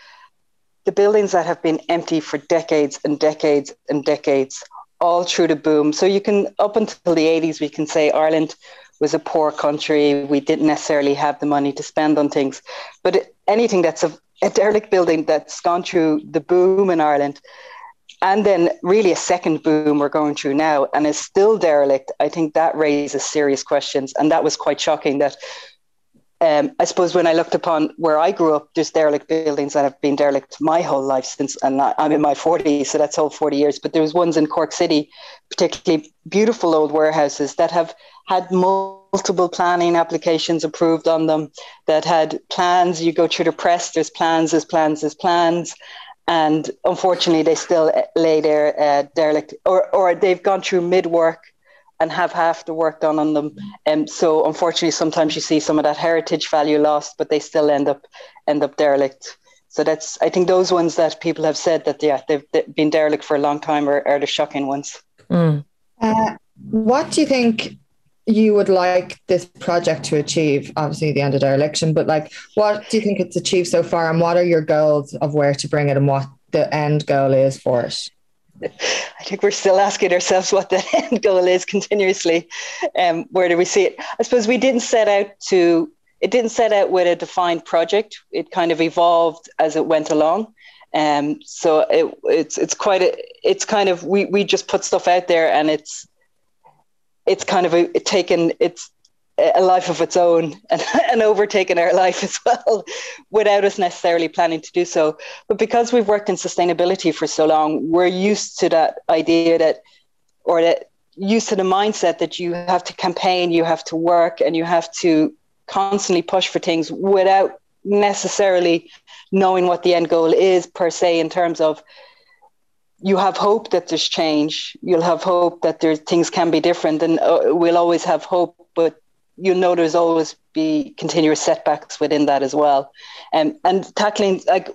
the buildings that have been empty for decades and decades and decades, all through the boom. So you can, up until the 80s, we can say Ireland was a poor country. We didn't necessarily have the money to spend on things. But anything that's a, a derelict building that's gone through the boom in Ireland, and then really a second boom we're going through now and is still derelict, I think that raises serious questions. And that was quite shocking that um, I suppose when I looked upon where I grew up, there's derelict buildings that have been derelict my whole life since, and I'm in my 40s, so that's all 40 years. But there's ones in Cork City, particularly beautiful old warehouses that have had multiple planning applications approved on them, that had plans. You go through the press, there's plans, there's plans, there's plans. And unfortunately, they still lay there uh, derelict, or, or they've gone through mid work and have half the work done on them. And um, so unfortunately, sometimes you see some of that heritage value lost, but they still end up end up derelict. So that's I think those ones that people have said that yeah they've, they've been derelict for a long time are, are the shocking ones. Mm. Uh, what do you think you would like this project to achieve? Obviously, the end of dereliction, but like, what do you think it's achieved so far, and what are your goals of where to bring it, and what the end goal is for it? [laughs] I think we're still asking ourselves what the [laughs] end goal is continuously. Um, where do we see it? I suppose we didn't set out to. It didn't set out with a defined project. It kind of evolved as it went along. Um, so it, it's it's quite a. It's kind of we we just put stuff out there, and it's it's kind of a, taken. It's a life of its own [laughs] and, and overtaken our life as well [laughs] without us necessarily planning to do so. But because we've worked in sustainability for so long, we're used to that idea that, or that used to the mindset that you have to campaign, you have to work, and you have to constantly push for things without necessarily knowing what the end goal is per se in terms of you have hope that there's change you'll have hope that there's things can be different and uh, we'll always have hope but you'll know there's always be continuous setbacks within that as well. Um, and tackling, like,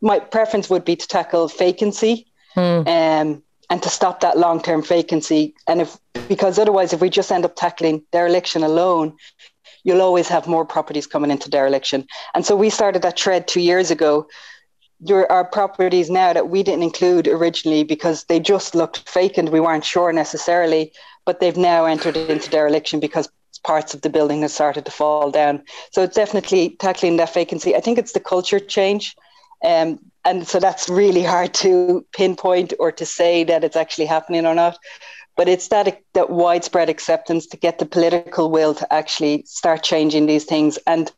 my preference would be to tackle vacancy hmm. um, and to stop that long term vacancy. And if, because otherwise, if we just end up tackling dereliction alone, you'll always have more properties coming into dereliction. And so we started that thread two years ago. There are properties now that we didn't include originally because they just looked vacant. We weren't sure necessarily, but they've now entered into dereliction because parts of the building has started to fall down. So it's definitely tackling that vacancy. I think it's the culture change. Um, and so that's really hard to pinpoint or to say that it's actually happening or not. But it's that that widespread acceptance to get the political will to actually start changing these things. And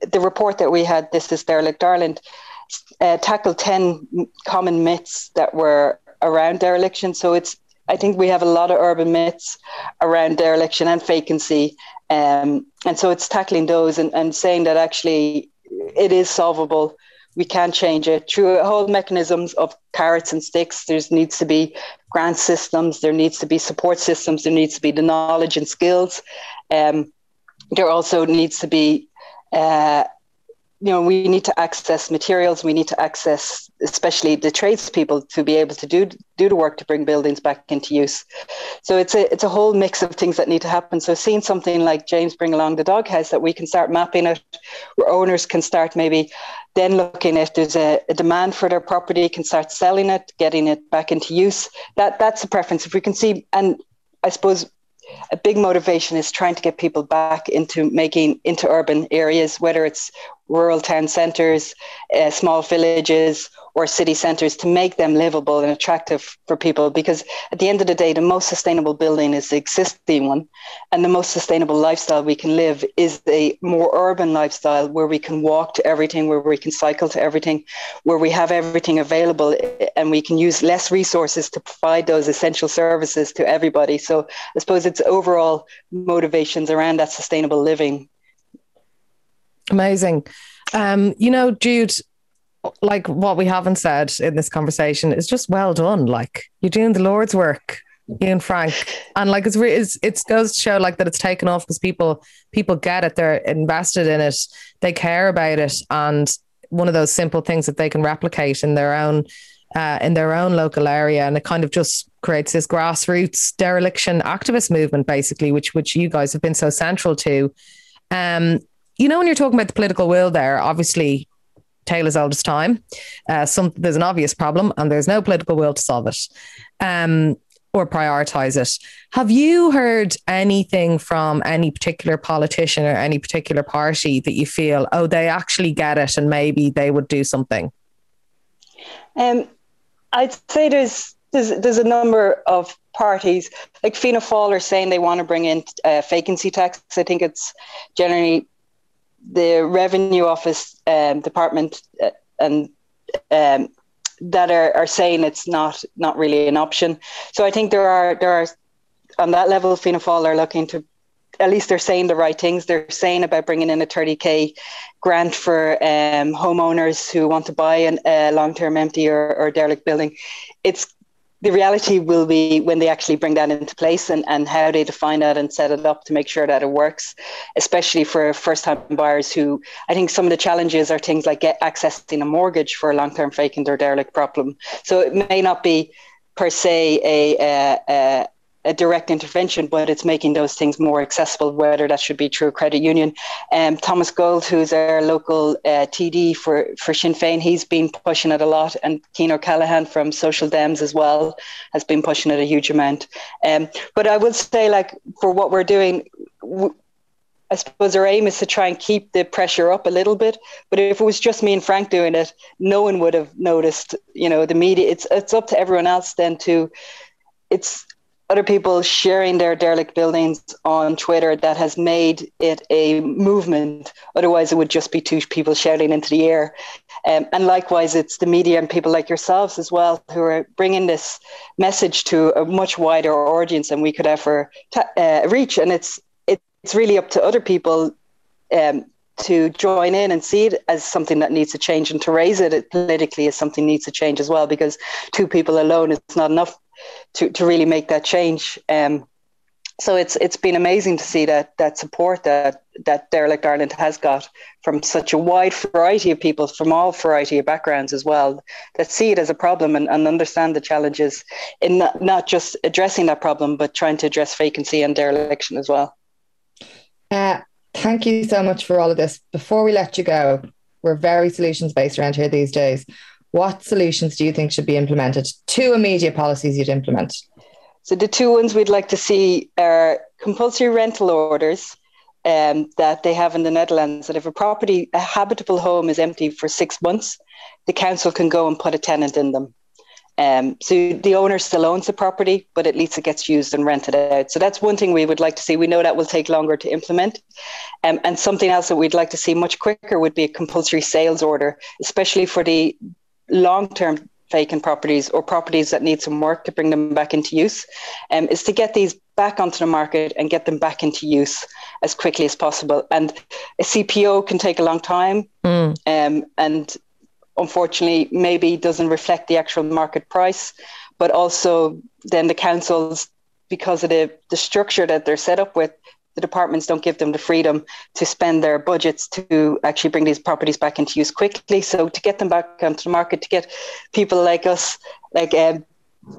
the report that we had, This is Derelict Ireland, uh, tackled 10 common myths that were around dereliction. So it's I think we have a lot of urban myths around dereliction and vacancy. Um, and so it's tackling those and, and saying that actually it is solvable. We can change it through whole mechanisms of carrots and sticks. There needs to be grant systems. There needs to be support systems. There needs to be the knowledge and skills. Um, there also needs to be uh, you know, we need to access materials. We need to access, especially the tradespeople, to be able to do do the work to bring buildings back into use. So it's a it's a whole mix of things that need to happen. So seeing something like James bring along the doghouse that we can start mapping it, where owners can start maybe then looking if there's a, a demand for their property, can start selling it, getting it back into use. That that's a preference. If we can see, and I suppose a big motivation is trying to get people back into making into urban areas, whether it's rural town centres, uh, small villages, or city centres to make them livable and attractive for people. Because at the end of the day, the most sustainable building is the existing one. And the most sustainable lifestyle we can live is a more urban lifestyle where we can walk to everything, where we can cycle to everything, where we have everything available and we can use less resources to provide those essential services to everybody. So I suppose it's overall motivations around that sustainable living. Amazing. Um, you know, Jude, like what we haven't said in this conversation is just well done. Like you're doing the Lord's work, you and Frank, and like it's re- it's it goes to show like that it's taken off because people people get it, they're invested in it, they care about it, and one of those simple things that they can replicate in their own uh, in their own local area, and it kind of just creates this grassroots dereliction activist movement, basically, which which you guys have been so central to. Um, you know, when you're talking about the political will, there obviously tale as old as time. Uh, some there's an obvious problem, and there's no political will to solve it um, or prioritize it. Have you heard anything from any particular politician or any particular party that you feel, oh, they actually get it, and maybe they would do something? Um, I'd say there's there's there's a number of parties like Fianna Fáil are saying they want to bring in uh, vacancy tax. I think it's generally the revenue office um, department uh, and um, that are, are saying it's not not really an option. So I think there are there are on that level, Fianna Fáil are looking to at least they're saying the right things. They're saying about bringing in a 30k grant for um, homeowners who want to buy a uh, long-term empty or, or derelict building. It's the reality will be when they actually bring that into place and, and how they define that and set it up to make sure that it works, especially for first time buyers who I think some of the challenges are things like get accessing a mortgage for a long term vacant or derelict problem. So it may not be per se a, a, a direct intervention, but it's making those things more accessible, whether that should be through credit union. Um, Thomas Gould, who's our local uh, TD for, for Sinn Féin, he's been pushing it a lot, and Cian O'Callaghan from Social Dems as well has been pushing it a huge amount. Um, but I will say, like, for what we're doing, w- I suppose our aim is to try and keep the pressure up a little bit. But if it was just me and Frank doing it, no one would have noticed. You know, the media. It's it's up to everyone else then to. It's other people sharing their derelict buildings on Twitter that has made it a movement. Otherwise, it would just be two people shouting into the air. Um, and likewise, it's the media and people like yourselves as well who are bringing this message to a much wider audience than we could ever ta- uh, reach. And it's it's really up to other people um, to join in and see it as something that needs to change and to raise it politically as something needs to change as well because two people alone is not enough to, to really make that change. Um, so it's it's been amazing to see that that support that that Derelict Ireland has got from such a wide variety of people from all variety of backgrounds as well that see it as a problem and, and understand the challenges in not, not just addressing that problem but trying to address vacancy and dereliction as well. Uh, thank you so much for all of this. Before we let you go, we're very solutions based around here these days. What solutions do you think should be implemented? Two immediate policies you'd implement. So the two ones we'd like to see are compulsory rental orders um, that they have in the Netherlands. That if a property, a habitable home, is empty for six months, the council can go and put a tenant in them. Um, so the owner still owns the property, but at least it gets used and rented out. So that's one thing we would like to see. We know that will take longer to implement. Um, and something else that we'd like to see much quicker would be a compulsory sales order, especially for the long term vacant properties or properties that need some work to bring them back into use um, is to get these back onto the market and get them back into use as quickly as possible. And a CPO can take a long time, mm. um, and unfortunately, maybe doesn't reflect the actual market price. But also, then the councils, because of the, the structure that they're set up with, the departments don't give them the freedom to spend their budgets to actually bring these properties back into use quickly. So to get them back onto the market, to get people like us, like um,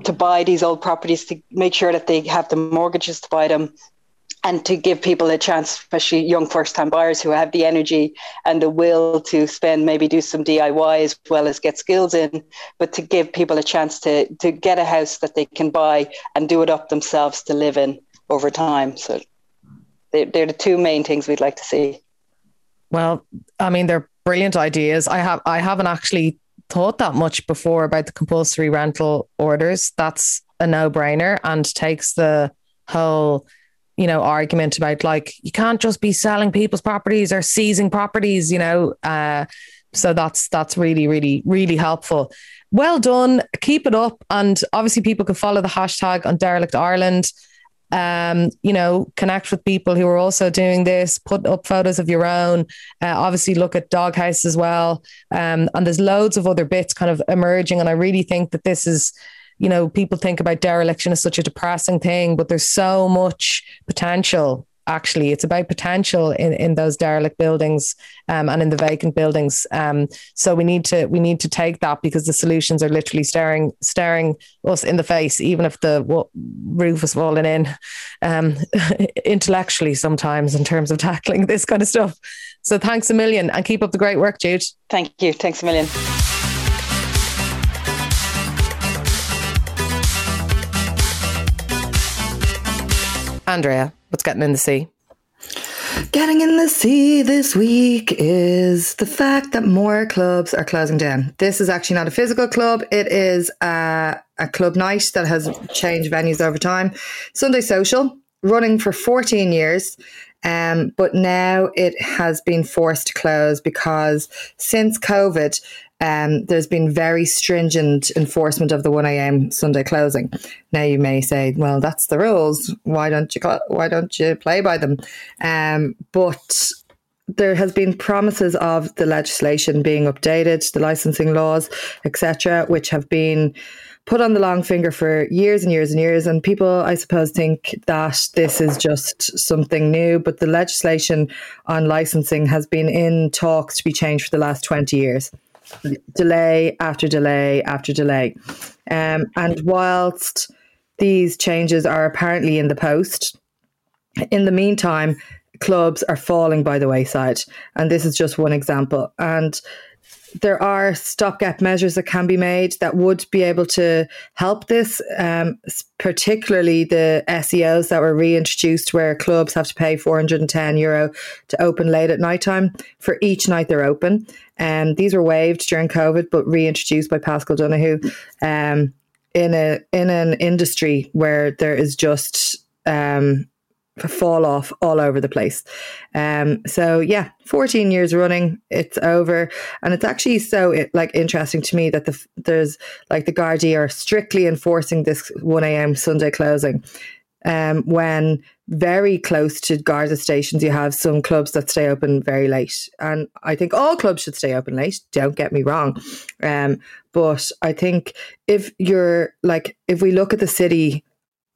to buy these old properties, to make sure that they have the mortgages to buy them, and to give people a chance, especially young first-time buyers who have the energy and the will to spend, maybe do some DIY as well as get skills in, but to give people a chance to to get a house that they can buy and do it up themselves to live in over time. So they're, they're the two main things we'd like to see. Well, I mean, they're brilliant ideas. I have I haven't actually thought that much before about the compulsory rental orders. That's a no brainer and takes the whole you know argument about like you can't just be selling people's properties or seizing properties you know uh, so that's that's really really really helpful well done keep it up and obviously people can follow the hashtag on derelict ireland um, you know, connect with people who are also doing this, put up photos of your own. Uh, obviously, look at Doghouse as well. Um, and there's loads of other bits kind of emerging. And I really think that this is, you know, people think about dereliction as such a depressing thing, but there's so much potential actually it's about potential in, in those derelict buildings um, and in the vacant buildings. Um, so we need to we need to take that because the solutions are literally staring staring us in the face even if the roof is falling in um, [laughs] intellectually sometimes in terms of [laughs] tackling this kind of stuff. So thanks a million and keep up the great work jude. Thank you. Thanks a million Andrea, what's getting in the sea? Getting in the sea this week is the fact that more clubs are closing down. This is actually not a physical club, it is a, a club night that has changed venues over time. Sunday Social, running for 14 years. Um, but now it has been forced to close because since COVID, um, there's been very stringent enforcement of the 1 a.m. Sunday closing. Now you may say, well, that's the rules. Why don't you why don't you play by them? Um, but there has been promises of the legislation being updated, the licensing laws, etc., which have been put on the long finger for years and years and years. And people, I suppose, think that this is just something new. But the legislation on licensing has been in talks to be changed for the last 20 years delay after delay after delay. Um, and whilst these changes are apparently in the post, in the meantime, clubs are falling by the wayside. And this is just one example. And there are stopgap measures that can be made that would be able to help this, um, particularly the SEOs that were reintroduced, where clubs have to pay 410 euro to open late at night time for each night they're open. And um, these were waived during COVID, but reintroduced by Paschal Donohoe um, in a in an industry where there is just um, fall off all over the place. Um, so yeah, 14 years running, it's over, and it's actually so like interesting to me that the there's like the Gardaí are strictly enforcing this 1 a.m. Sunday closing. Um, when very close to Garda stations, you have some clubs that stay open very late, and I think all clubs should stay open late. Don't get me wrong, um, but I think if you're like if we look at the city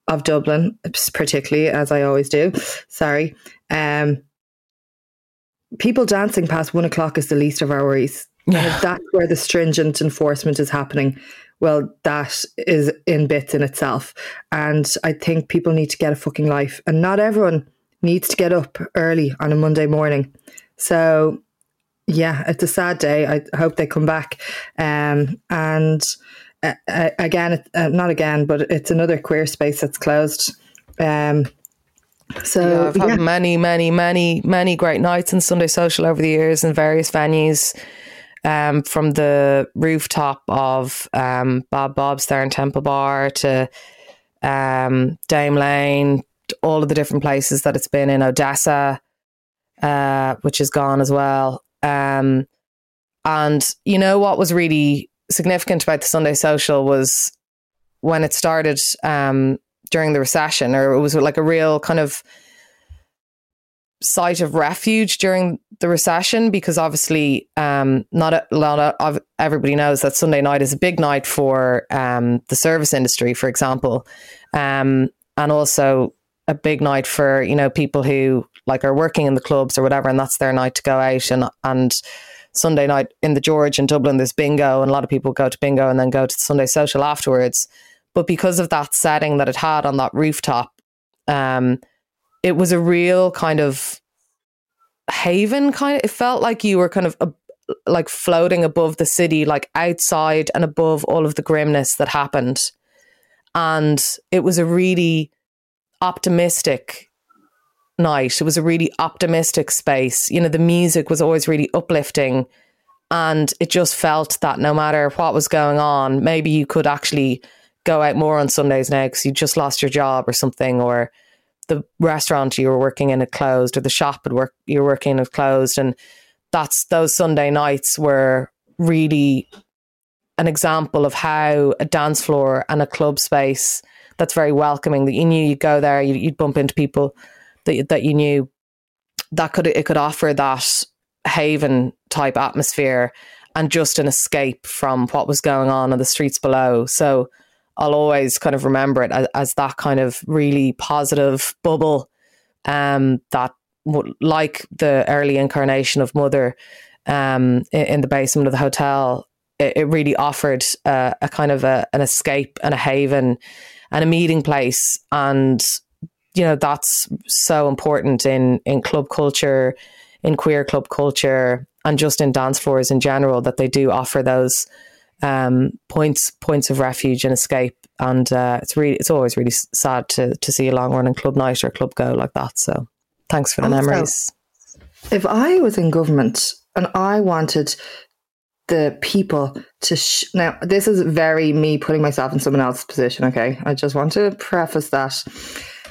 of Dublin, particularly as I always do. Sorry. Um, people dancing past one o'clock is the least of our worries. Yeah. That's where the stringent enforcement is happening. Well, that is in bits in itself. And I think people need to get a fucking life. And not everyone needs to get up early on a Monday morning. So, yeah, it's a sad day. I hope they come back. Um, and uh, uh, again, uh, not again, but it's another queer space that's closed. Um, so yeah, I've had yeah. many, many, many, many great nights in Sunday Social over the years in various venues. Um, from the rooftop of um, Bob Bob's there in Temple Bar to um, Dame Lane, all of the different places that it's been in Odessa, uh, which is gone as well. Um, and you know what was really significant about the Sunday Social was when it started. Um, during the recession, or it was like a real kind of site of refuge during the recession because obviously um, not a lot of everybody knows that Sunday night is a big night for um, the service industry, for example, um, and also a big night for you know people who like are working in the clubs or whatever, and that's their night to go out and and. Sunday night in the George in Dublin, there's bingo, and a lot of people go to bingo and then go to the Sunday social afterwards. But because of that setting that it had on that rooftop, um, it was a real kind of haven kind of it felt like you were kind of a, like floating above the city like outside and above all of the grimness that happened. And it was a really optimistic night. It was a really optimistic space. You know the music was always really uplifting and it just felt that no matter what was going on maybe you could actually go out more on sundays now because you just lost your job or something or the restaurant you were working in had closed or the shop had work you were working in had closed. And that's those Sunday nights were really an example of how a dance floor and a club space that's very welcoming that you knew you'd go there you'd, you'd bump into people that, that you knew that could it could offer that haven type atmosphere and just an escape from what was going on on the streets below. So I'll always kind of remember it as, as that kind of really positive bubble um, that, like the early incarnation of Mother um, in, the basement of the hotel, it, it really offered uh, a kind of a, an escape and a haven and a meeting place. And, you know, that's so important in, in club culture, in queer club culture, and just in dance floors in general, that they do offer those um, points points of refuge and escape. And uh, it's really it's always really sad to to see a long running club night or club go like that. So thanks for the also, memories. If I was in government and I wanted the people to sh- now this is very me putting myself in someone else's position okay i just want to preface that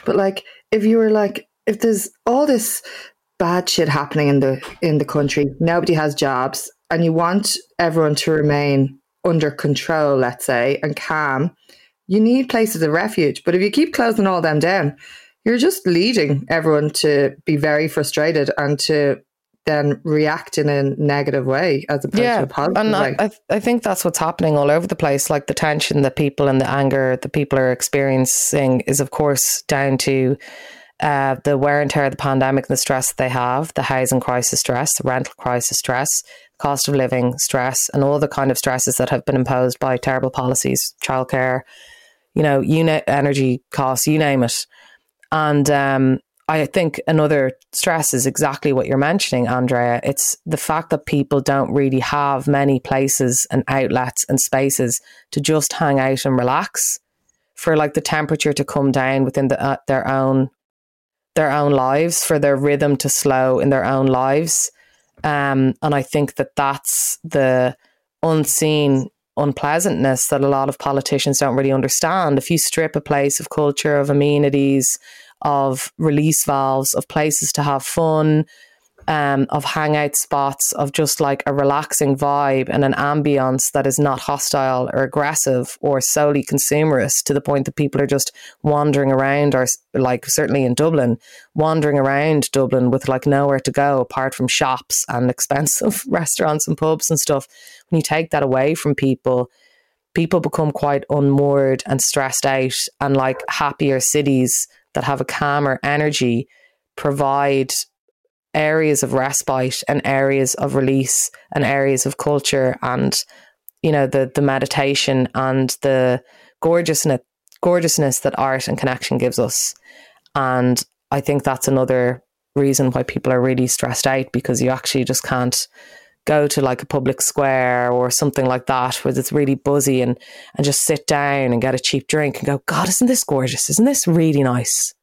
but like if you were like if there's all this bad shit happening in the in the country nobody has jobs and you want everyone to remain under control, let's say, and calm, you need places of refuge. But if you keep closing all them down, you're just leading everyone to be very frustrated and to then react in a negative way as opposed yeah, to a positive and way. I, I think that's what's happening all over the place. Like the tension that people and the anger that people are experiencing is, of course, down to uh, the wear and tear of the pandemic and the stress that they have, the housing crisis stress, the rental crisis stress, cost of living stress, and all the kind of stresses that have been imposed by terrible policies, childcare, you know, unit energy costs, you name it. And um, I think another stress is exactly what you're mentioning, Andrea. It's the fact that people don't really have many places and outlets and spaces to just hang out and relax for like the temperature to come down within the, uh, their own their own lives, for their rhythm to slow in their own lives. Um, and I think that that's the unseen unpleasantness that a lot of politicians don't really understand. If you strip a place of culture, of amenities, of release valves, of places to have fun, um, of hangout spots, of just like a relaxing vibe and an ambience that is not hostile or aggressive or solely consumerist to the point that people are just wandering around, or like certainly in Dublin, wandering around Dublin with like nowhere to go apart from shops and [laughs] expensive restaurants and pubs and stuff. When you take that away from people, people become quite unmoored and stressed out, and like happier cities that have a calmer energy provide areas of respite and areas of release and areas of culture and you know the the meditation and the gorgeousness gorgeousness that art and connection gives us. And i think that's another reason why people are really stressed out because you actually just can't go to like a public square or something like that where it's really buzzy and and just sit down and get a cheap drink and go god isn't this gorgeous? Isn't this really nice?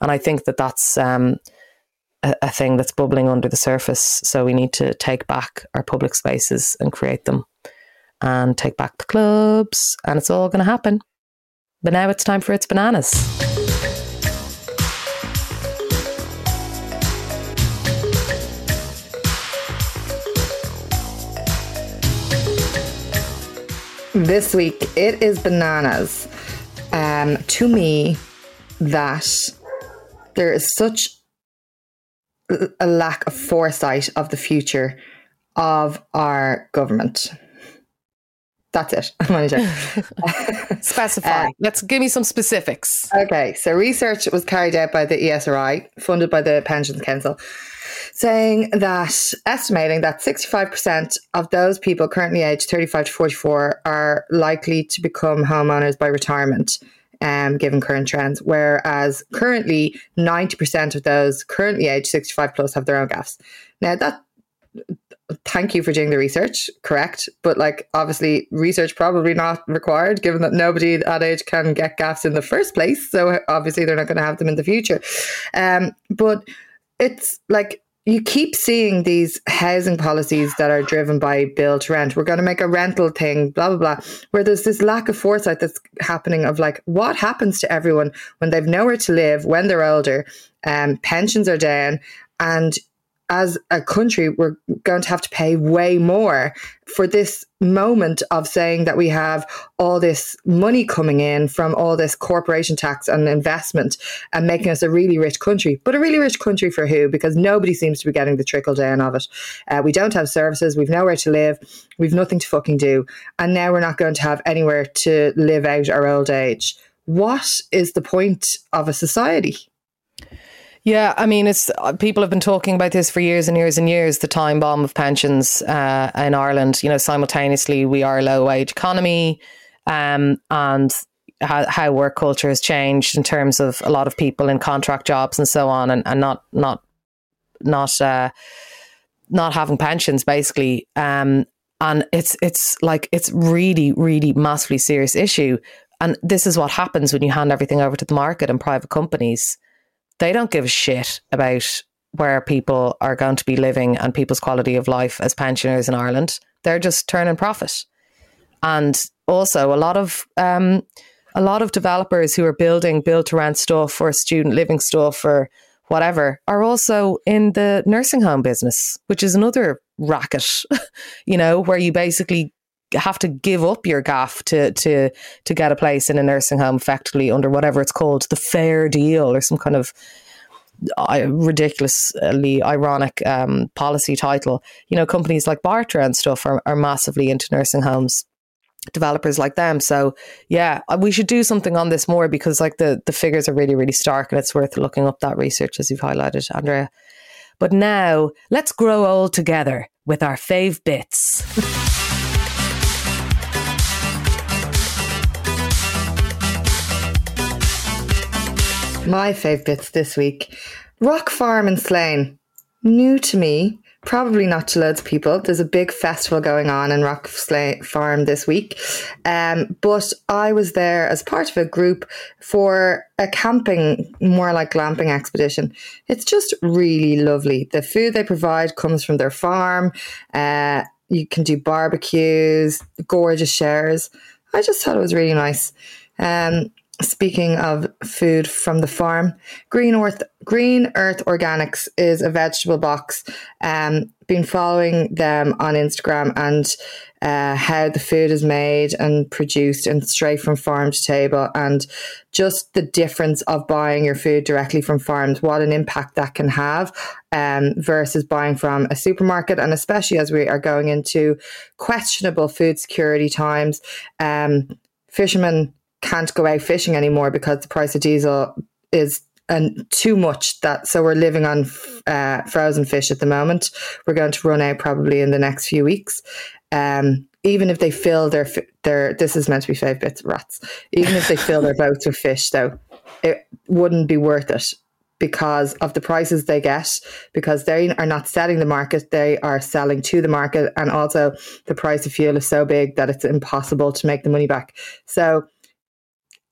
And i think that that's um a, a thing that's bubbling under the surface. So we need to take back our public spaces and create them and take back the clubs, and it's all going to happen. But now it's time for It's Bananas. This week it is bananas. Um, to me, that there is such a lack of foresight of the future of our government. That's it. I'm only joking. Specify. Uh, Let's give me some specifics. Okay, so research was carried out by the ESRI, funded by the Pensions Council, saying that estimating that 65% of those people currently aged 35 to 44 are likely to become homeowners by retirement. Um, given current trends, whereas currently 90% of those currently aged 65 plus have their own gaffs. Now that thank you for doing the research, correct? But like obviously research probably not required given that nobody at age can get gaffs in the first place. So obviously they're not going to have them in the future. Um, but it's like you keep seeing these housing policies that are driven by build to rent. We're going to make a rental thing, blah, blah, blah, where there's this lack of foresight that's happening of like, what happens to everyone when they've nowhere to live, when they're older, um, pensions are down, and as a country, we're going to have to pay way more for this moment of saying that we have all this money coming in from all this corporation tax and investment and making us a really rich country. But a really rich country for who? Because nobody seems to be getting the trickle down of it. Uh, we don't have services, we've nowhere to live, we've nothing to fucking do. And now we're not going to have anywhere to live out our old age. What is the point of a society? Yeah, I mean, it's uh, people have been talking about this for years and years and years. The time bomb of pensions uh, in Ireland. You know, simultaneously we are a low wage economy, um, and how, how, work culture has changed in terms of a lot of people in contract jobs and so on, and, and not not not uh, not having pensions basically. Um, and it's it's like it's really really massively serious issue. And this is what happens when you hand everything over to the market and private companies they don't give a shit about where people are going to be living and people's quality of life as pensioners in Ireland. They're just turning profit. And also a lot of um, a lot of developers who are building build to rent stuff or student living stuff or whatever are also in the nursing home business, which is another racket, [laughs] you know, where you basically have to give up your gaff to to to get a place in a nursing home effectively under whatever it's called the fair deal or some kind of uh, ridiculously ironic um, policy title. You know companies like Bartra and stuff are, are massively into nursing homes developers like them. So yeah uh, we should do something on this more because like the the figures are really really stark and it's worth looking up that research as you've highlighted andrea. But now let's grow old together with our fave bits [laughs] My favourites this week Rock Farm in Slane. New to me, probably not to loads of people. There's a big festival going on in Rock Slane Farm this week. Um, but I was there as part of a group for a camping, more like glamping expedition. It's just really lovely. The food they provide comes from their farm. Uh, you can do barbecues, gorgeous shares. I just thought it was really nice. Um, Speaking of food from the farm, Green Earth Green Earth Organics is a vegetable box. Um, been following them on Instagram and uh, how the food is made and produced and straight from farm to table, and just the difference of buying your food directly from farms, what an impact that can have um, versus buying from a supermarket, and especially as we are going into questionable food security times. Um, fishermen can't go out fishing anymore because the price of diesel is and too much that so we're living on uh, frozen fish at the moment. We're going to run out probably in the next few weeks. Um, even if they fill their their this is meant to be five bits of rats. Even if they fill their [laughs] boats with fish though it wouldn't be worth it because of the prices they get because they are not selling the market they are selling to the market and also the price of fuel is so big that it's impossible to make the money back. So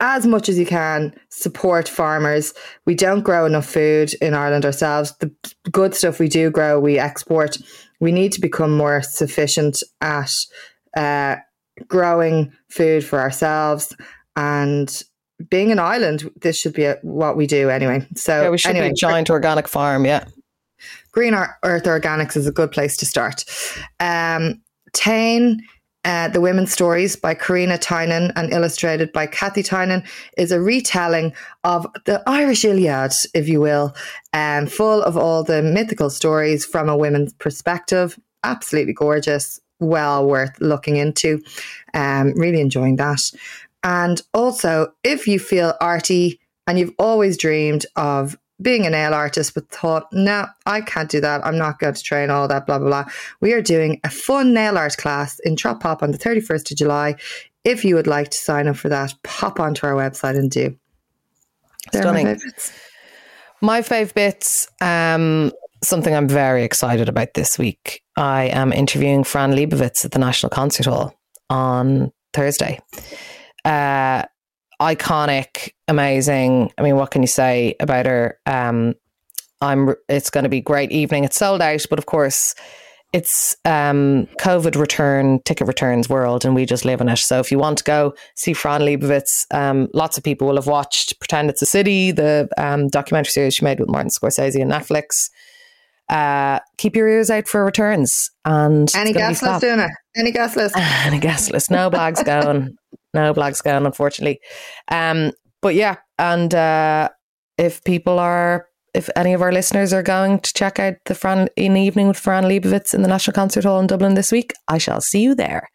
as much as you can support farmers. We don't grow enough food in Ireland ourselves. The good stuff we do grow, we export. We need to become more sufficient at uh, growing food for ourselves and being an island. This should be a, what we do anyway. So yeah, we should anyway, be a giant organic farm. Yeah, Green Earth Organics is a good place to start. Um, Tain uh, The Women's Stories by Karina Tynan and illustrated by Kathy Tynan is a retelling of the Irish Iliad, if you will, um, full of all the mythical stories from a women's perspective. Absolutely gorgeous, well worth looking into. Um, really enjoying that. And also, if you feel arty and you've always dreamed of being a nail artist, but thought, no, I can't do that. I'm not going to train all that, blah, blah, blah. We are doing a fun nail art class in Trop Pop on the 31st of July. If you would like to sign up for that, pop onto our website and do. Stunning. My, my fave bits, um, something I'm very excited about this week. I am interviewing Fran Lebowitz at the National Concert Hall on Thursday. Uh, iconic, amazing. I mean, what can you say about her? Um, I'm. It's going to be great evening. It's sold out, but of course, it's um, COVID return ticket returns world, and we just live in it. So if you want to go see Fran Lebowitz, um, lots of people will have watched "Pretend It's a City," the um, documentary series she made with Martin Scorsese on Netflix. Uh, keep your ears out for returns and any guest list doing it. Any guest list? any guest list? No blags going no black scan, unfortunately. Um, but yeah, and uh, if people are, if any of our listeners are going to check out the Fran in the evening with Fran Lebowitz in the National Concert Hall in Dublin this week, I shall see you there.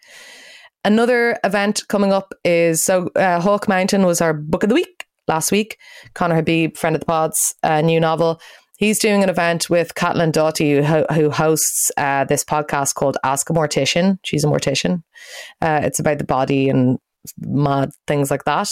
Another event coming up is so uh, Hawk Mountain was our book of the week last week. Conner Habib, friend of the pods, uh, new novel. He's doing an event with Caitlin Doughty, who, who hosts uh, this podcast called Ask a Mortician. She's a mortician. Uh, it's about the body and mad things like that.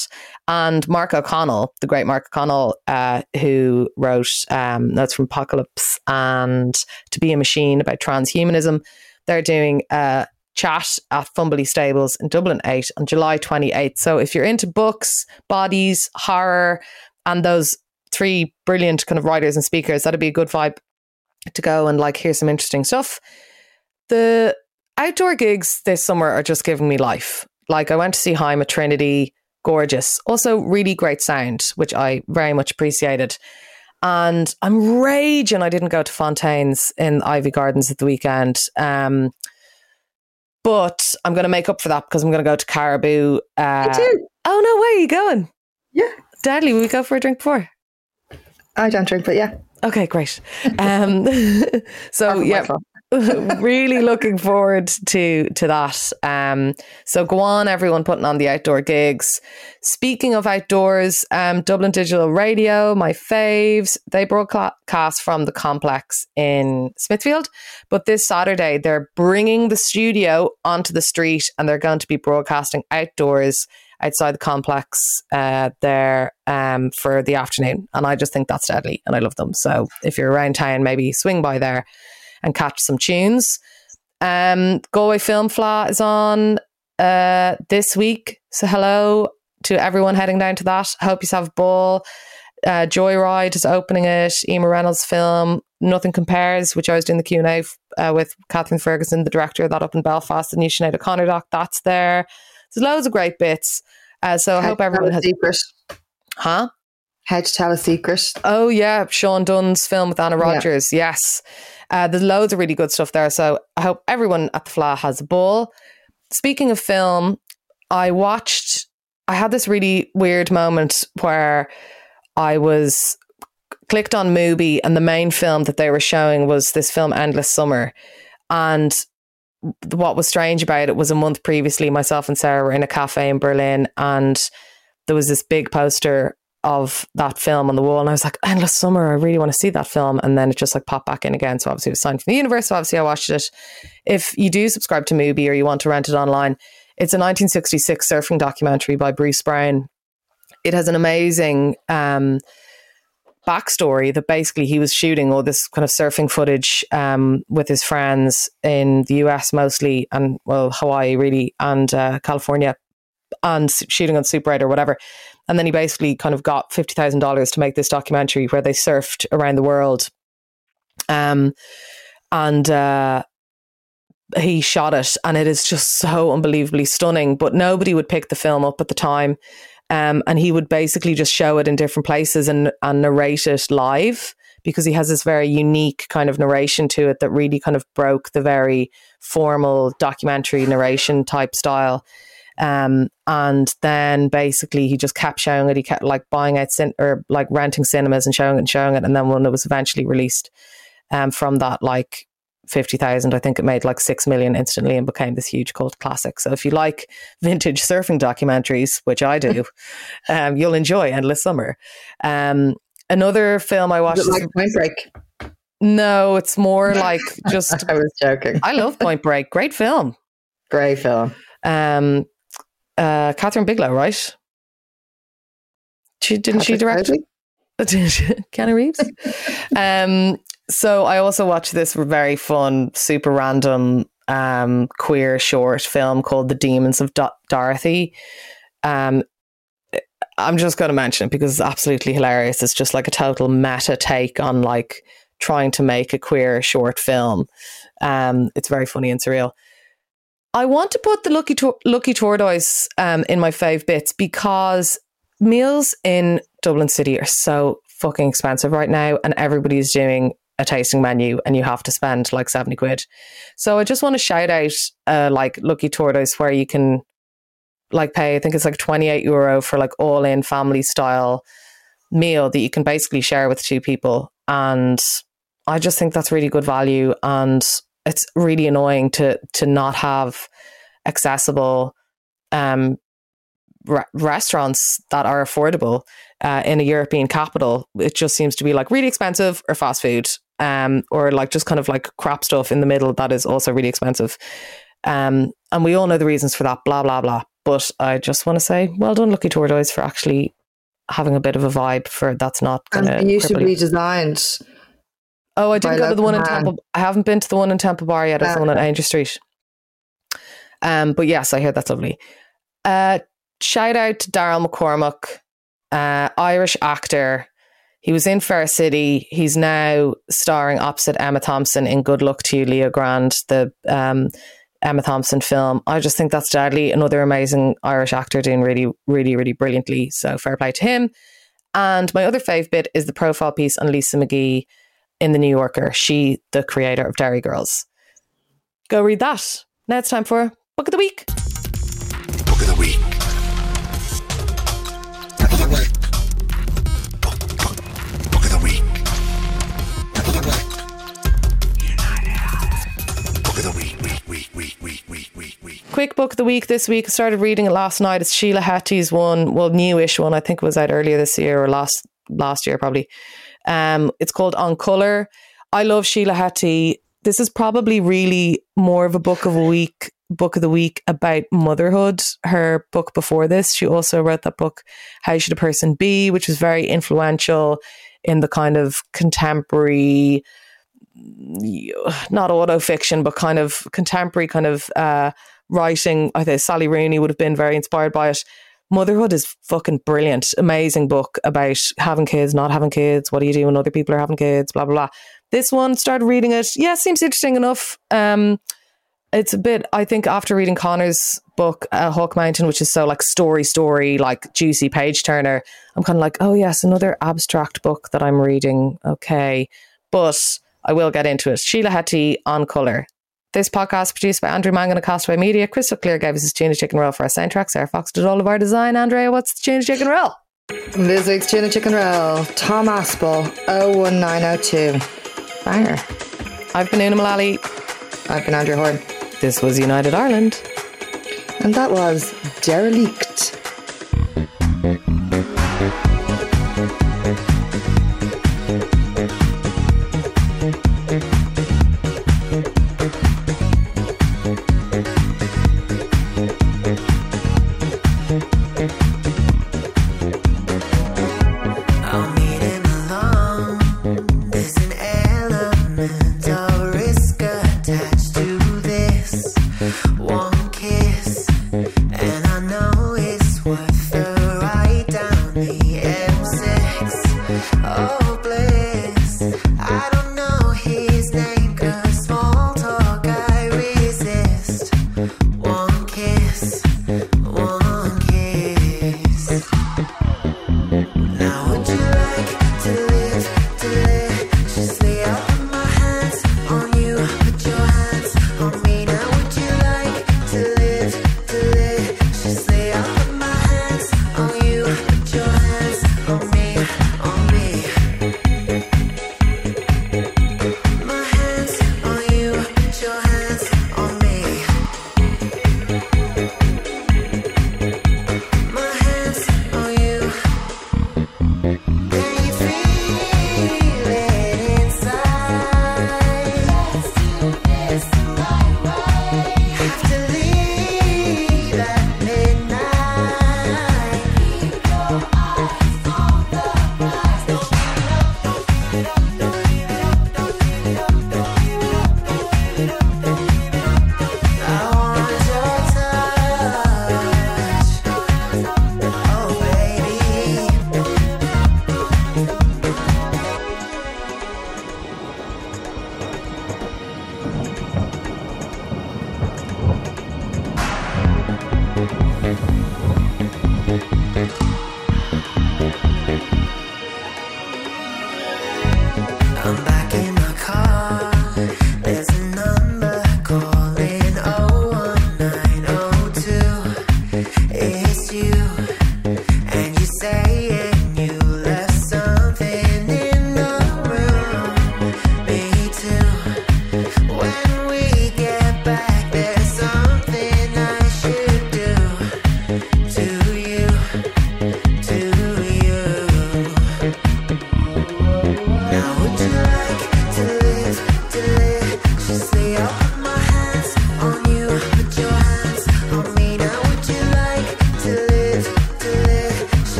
And Mark O'Connell, the great Mark O'Connell, uh, who wrote um, Notes from Apocalypse and To Be a Machine about transhumanism, they're doing a chat at Fumbally Stables in Dublin 8 on July 28th. So if you're into books, bodies, horror, and those three brilliant kind of writers and speakers, that'd be a good vibe to go and like hear some interesting stuff. The outdoor gigs this summer are just giving me life. Like I went to see Haim at Trinity, gorgeous. Also, really great sound, which I very much appreciated. And I'm raging I didn't go to Fontaines in Iveagh Gardens at the weekend. Um, but I'm going to make up for that because I'm going to go to Caribou. Uh, Me too. Oh, no where Are you going? Yeah. Deadly. Will we go for a drink before? I don't drink, but yeah. Okay, great. Um, [laughs] so, yeah. [laughs] really looking forward to to that. Um, so go on, everyone putting on the outdoor gigs. Speaking of outdoors, um, Dublin Digital Radio, my faves, they broadcast from the complex in Smithfield. But this Saturday, they're bringing the studio onto the street, and they're going to be broadcasting outdoors outside the complex uh, there um, for the afternoon. And I just think that's deadly, and I love them. So if you're around town, maybe swing by there and catch some tunes. Um, Galway Film Fleadh is on uh, this week. So hello to everyone heading down to that. Hope you have a ball. Uh, Joyride is opening it. Emma Reynolds film Nothing Compares, which I was doing the Q and A uh, with Kathryn Ferguson, the director of that up in Belfast, the new Sinead O'Connor doc. That's there. There's loads of great bits. Uh, so I hope everyone has. Secret. Huh? How to Tell a Secret. Oh yeah, Shaun Dunne's film with Anna Rodgers. Yeah. Yes. Uh, there's loads of really good stuff there. So I hope everyone at the Fleadh has a ball. Speaking of film, I watched, I had this really weird moment where I was clicked on Mubi and the main film that they were showing was this film Endless Summer. And what was strange about it was a month previously, myself and Sarah were in a cafe in Berlin and there was this big poster of that film on the wall and I was like, Endless Summer, I really want to see that film. And then it just like popped back in again. So obviously it was signed from the universe. So obviously I watched it. If you do subscribe to Mubi or you want to rent it online, it's a 1966 surfing documentary by Bruce Brown. It has an amazing um, backstory that basically he was shooting all this kind of surfing footage um, with his friends in the US mostly and well Hawaii really and uh, California and shooting on Super 8 or whatever. And then he basically kind of got $50,000 to make this documentary where they surfed around the world. Um, and uh, he shot it, and it is just so unbelievably stunning. But nobody would pick the film up at the time. Um, and he would basically just show it in different places and, and narrate it live because he has this very unique kind of narration to it that really kind of broke the very formal documentary narration type style. Um, and then basically he just kept showing it. He kept like buying out cin- or like renting cinemas and showing it and showing it. And then when it was eventually released um, from that like 50,000, I think it made like 6 million instantly and became this huge cult classic. So if you like [laughs] vintage surfing documentaries, which I do, [laughs] um, you'll enjoy Endless Summer. Um, another film I watched. like Point Break? No, it's more like [laughs] just. I was joking. I love Point Break. Great film. Great film. Um, uh, Kathryn Bigelow, right? She didn't she direct? [laughs] Keanu Reeves. [laughs] um, so I also watched this very fun, super random um, queer short film called The Demons of Do- Dorothy. Um, I'm just going to mention it because it's absolutely hilarious. It's just like a total meta take on like trying to make a queer short film. Um, it's very funny and surreal. I want to put the Lucky Tor- Lucky Tortoise um, in my fave bits because meals in Dublin City are so fucking expensive right now, and everybody's doing a tasting menu, and you have to spend like seventy quid. So I just want to shout out uh, like Lucky Tortoise, where you can like pay. I think it's like twenty eight euro for like all in family style meal that you can basically share with two people, and I just think that's really good value and it's really annoying to to not have accessible um, re- restaurants that are affordable uh, in a European capital. It just seems to be like really expensive or fast food, um, or like just kind of like crap stuff in the middle that is also really expensive. Um, and we all know the reasons for that. Blah blah blah. But I just want to say, well done, Lucky Tortoise, for actually having a bit of a vibe for that's not going to beautifully designed Oh, I didn't go to the one in Temple. I haven't been to the one in Temple Bar yet. It's the one on Angel Street. Um, but yes, I hear that's lovely. Uh, shout out to Daryl McCormack, uh, Irish actor. He was in Fair City. He's now starring opposite Emma Thompson in Good Luck to You, Leo Grande, the um, Emma Thompson film. I just think that's deadly. Another amazing Irish actor doing really, really, really brilliantly. So fair play to him. And my other fave bit is the profile piece on Lisa McGee in the New Yorker. She, the creator of Derry Girls. Go read that. Now it's time for Book of the Week. Book of the Week. Book of the Week. Book, book, book of the Week. Book of the Week. Book of the Week. Week, week, week, week, week, week. Quick book of the week this week. I started reading it last night. It's Sheila Heti's one, well, newish one. I think it was out earlier this year or last last year probably. Um, it's called On Color. I love Sheila Heti. This is probably really more of a book of a week, book of the week about motherhood. Her book before this, she also wrote that book, How Should a Person Be, which was very influential in the kind of contemporary, not auto fiction, but kind of contemporary kind of uh, writing. I think Sally Rooney would have been very inspired by it. Motherhood is fucking brilliant. Amazing book about having kids, not having kids. What do you do when other people are having kids? Blah, blah, blah. This one, started reading it. Yeah, seems interesting enough. Um, it's a bit, I think, after reading Conner's book, uh, Hawk Mountain, which is so like story, story, like juicy page turner, I'm kind of like, oh, yes, another abstract book that I'm reading. Okay. But I will get into it. Sheila Heti on colour. This podcast produced by Andrew Mangan of Castaway Media. Crystal Clear gave us his tuna chicken roll for our soundtrack. Sarah Fox did all of our design. Andrea, what's the tuna chicken roll? This week's tuna chicken roll. Tom Aspaul, 01902. Banger. I've been Una Mullally. I've been Andrea Horan. This was United Ireland. And that was Derelict.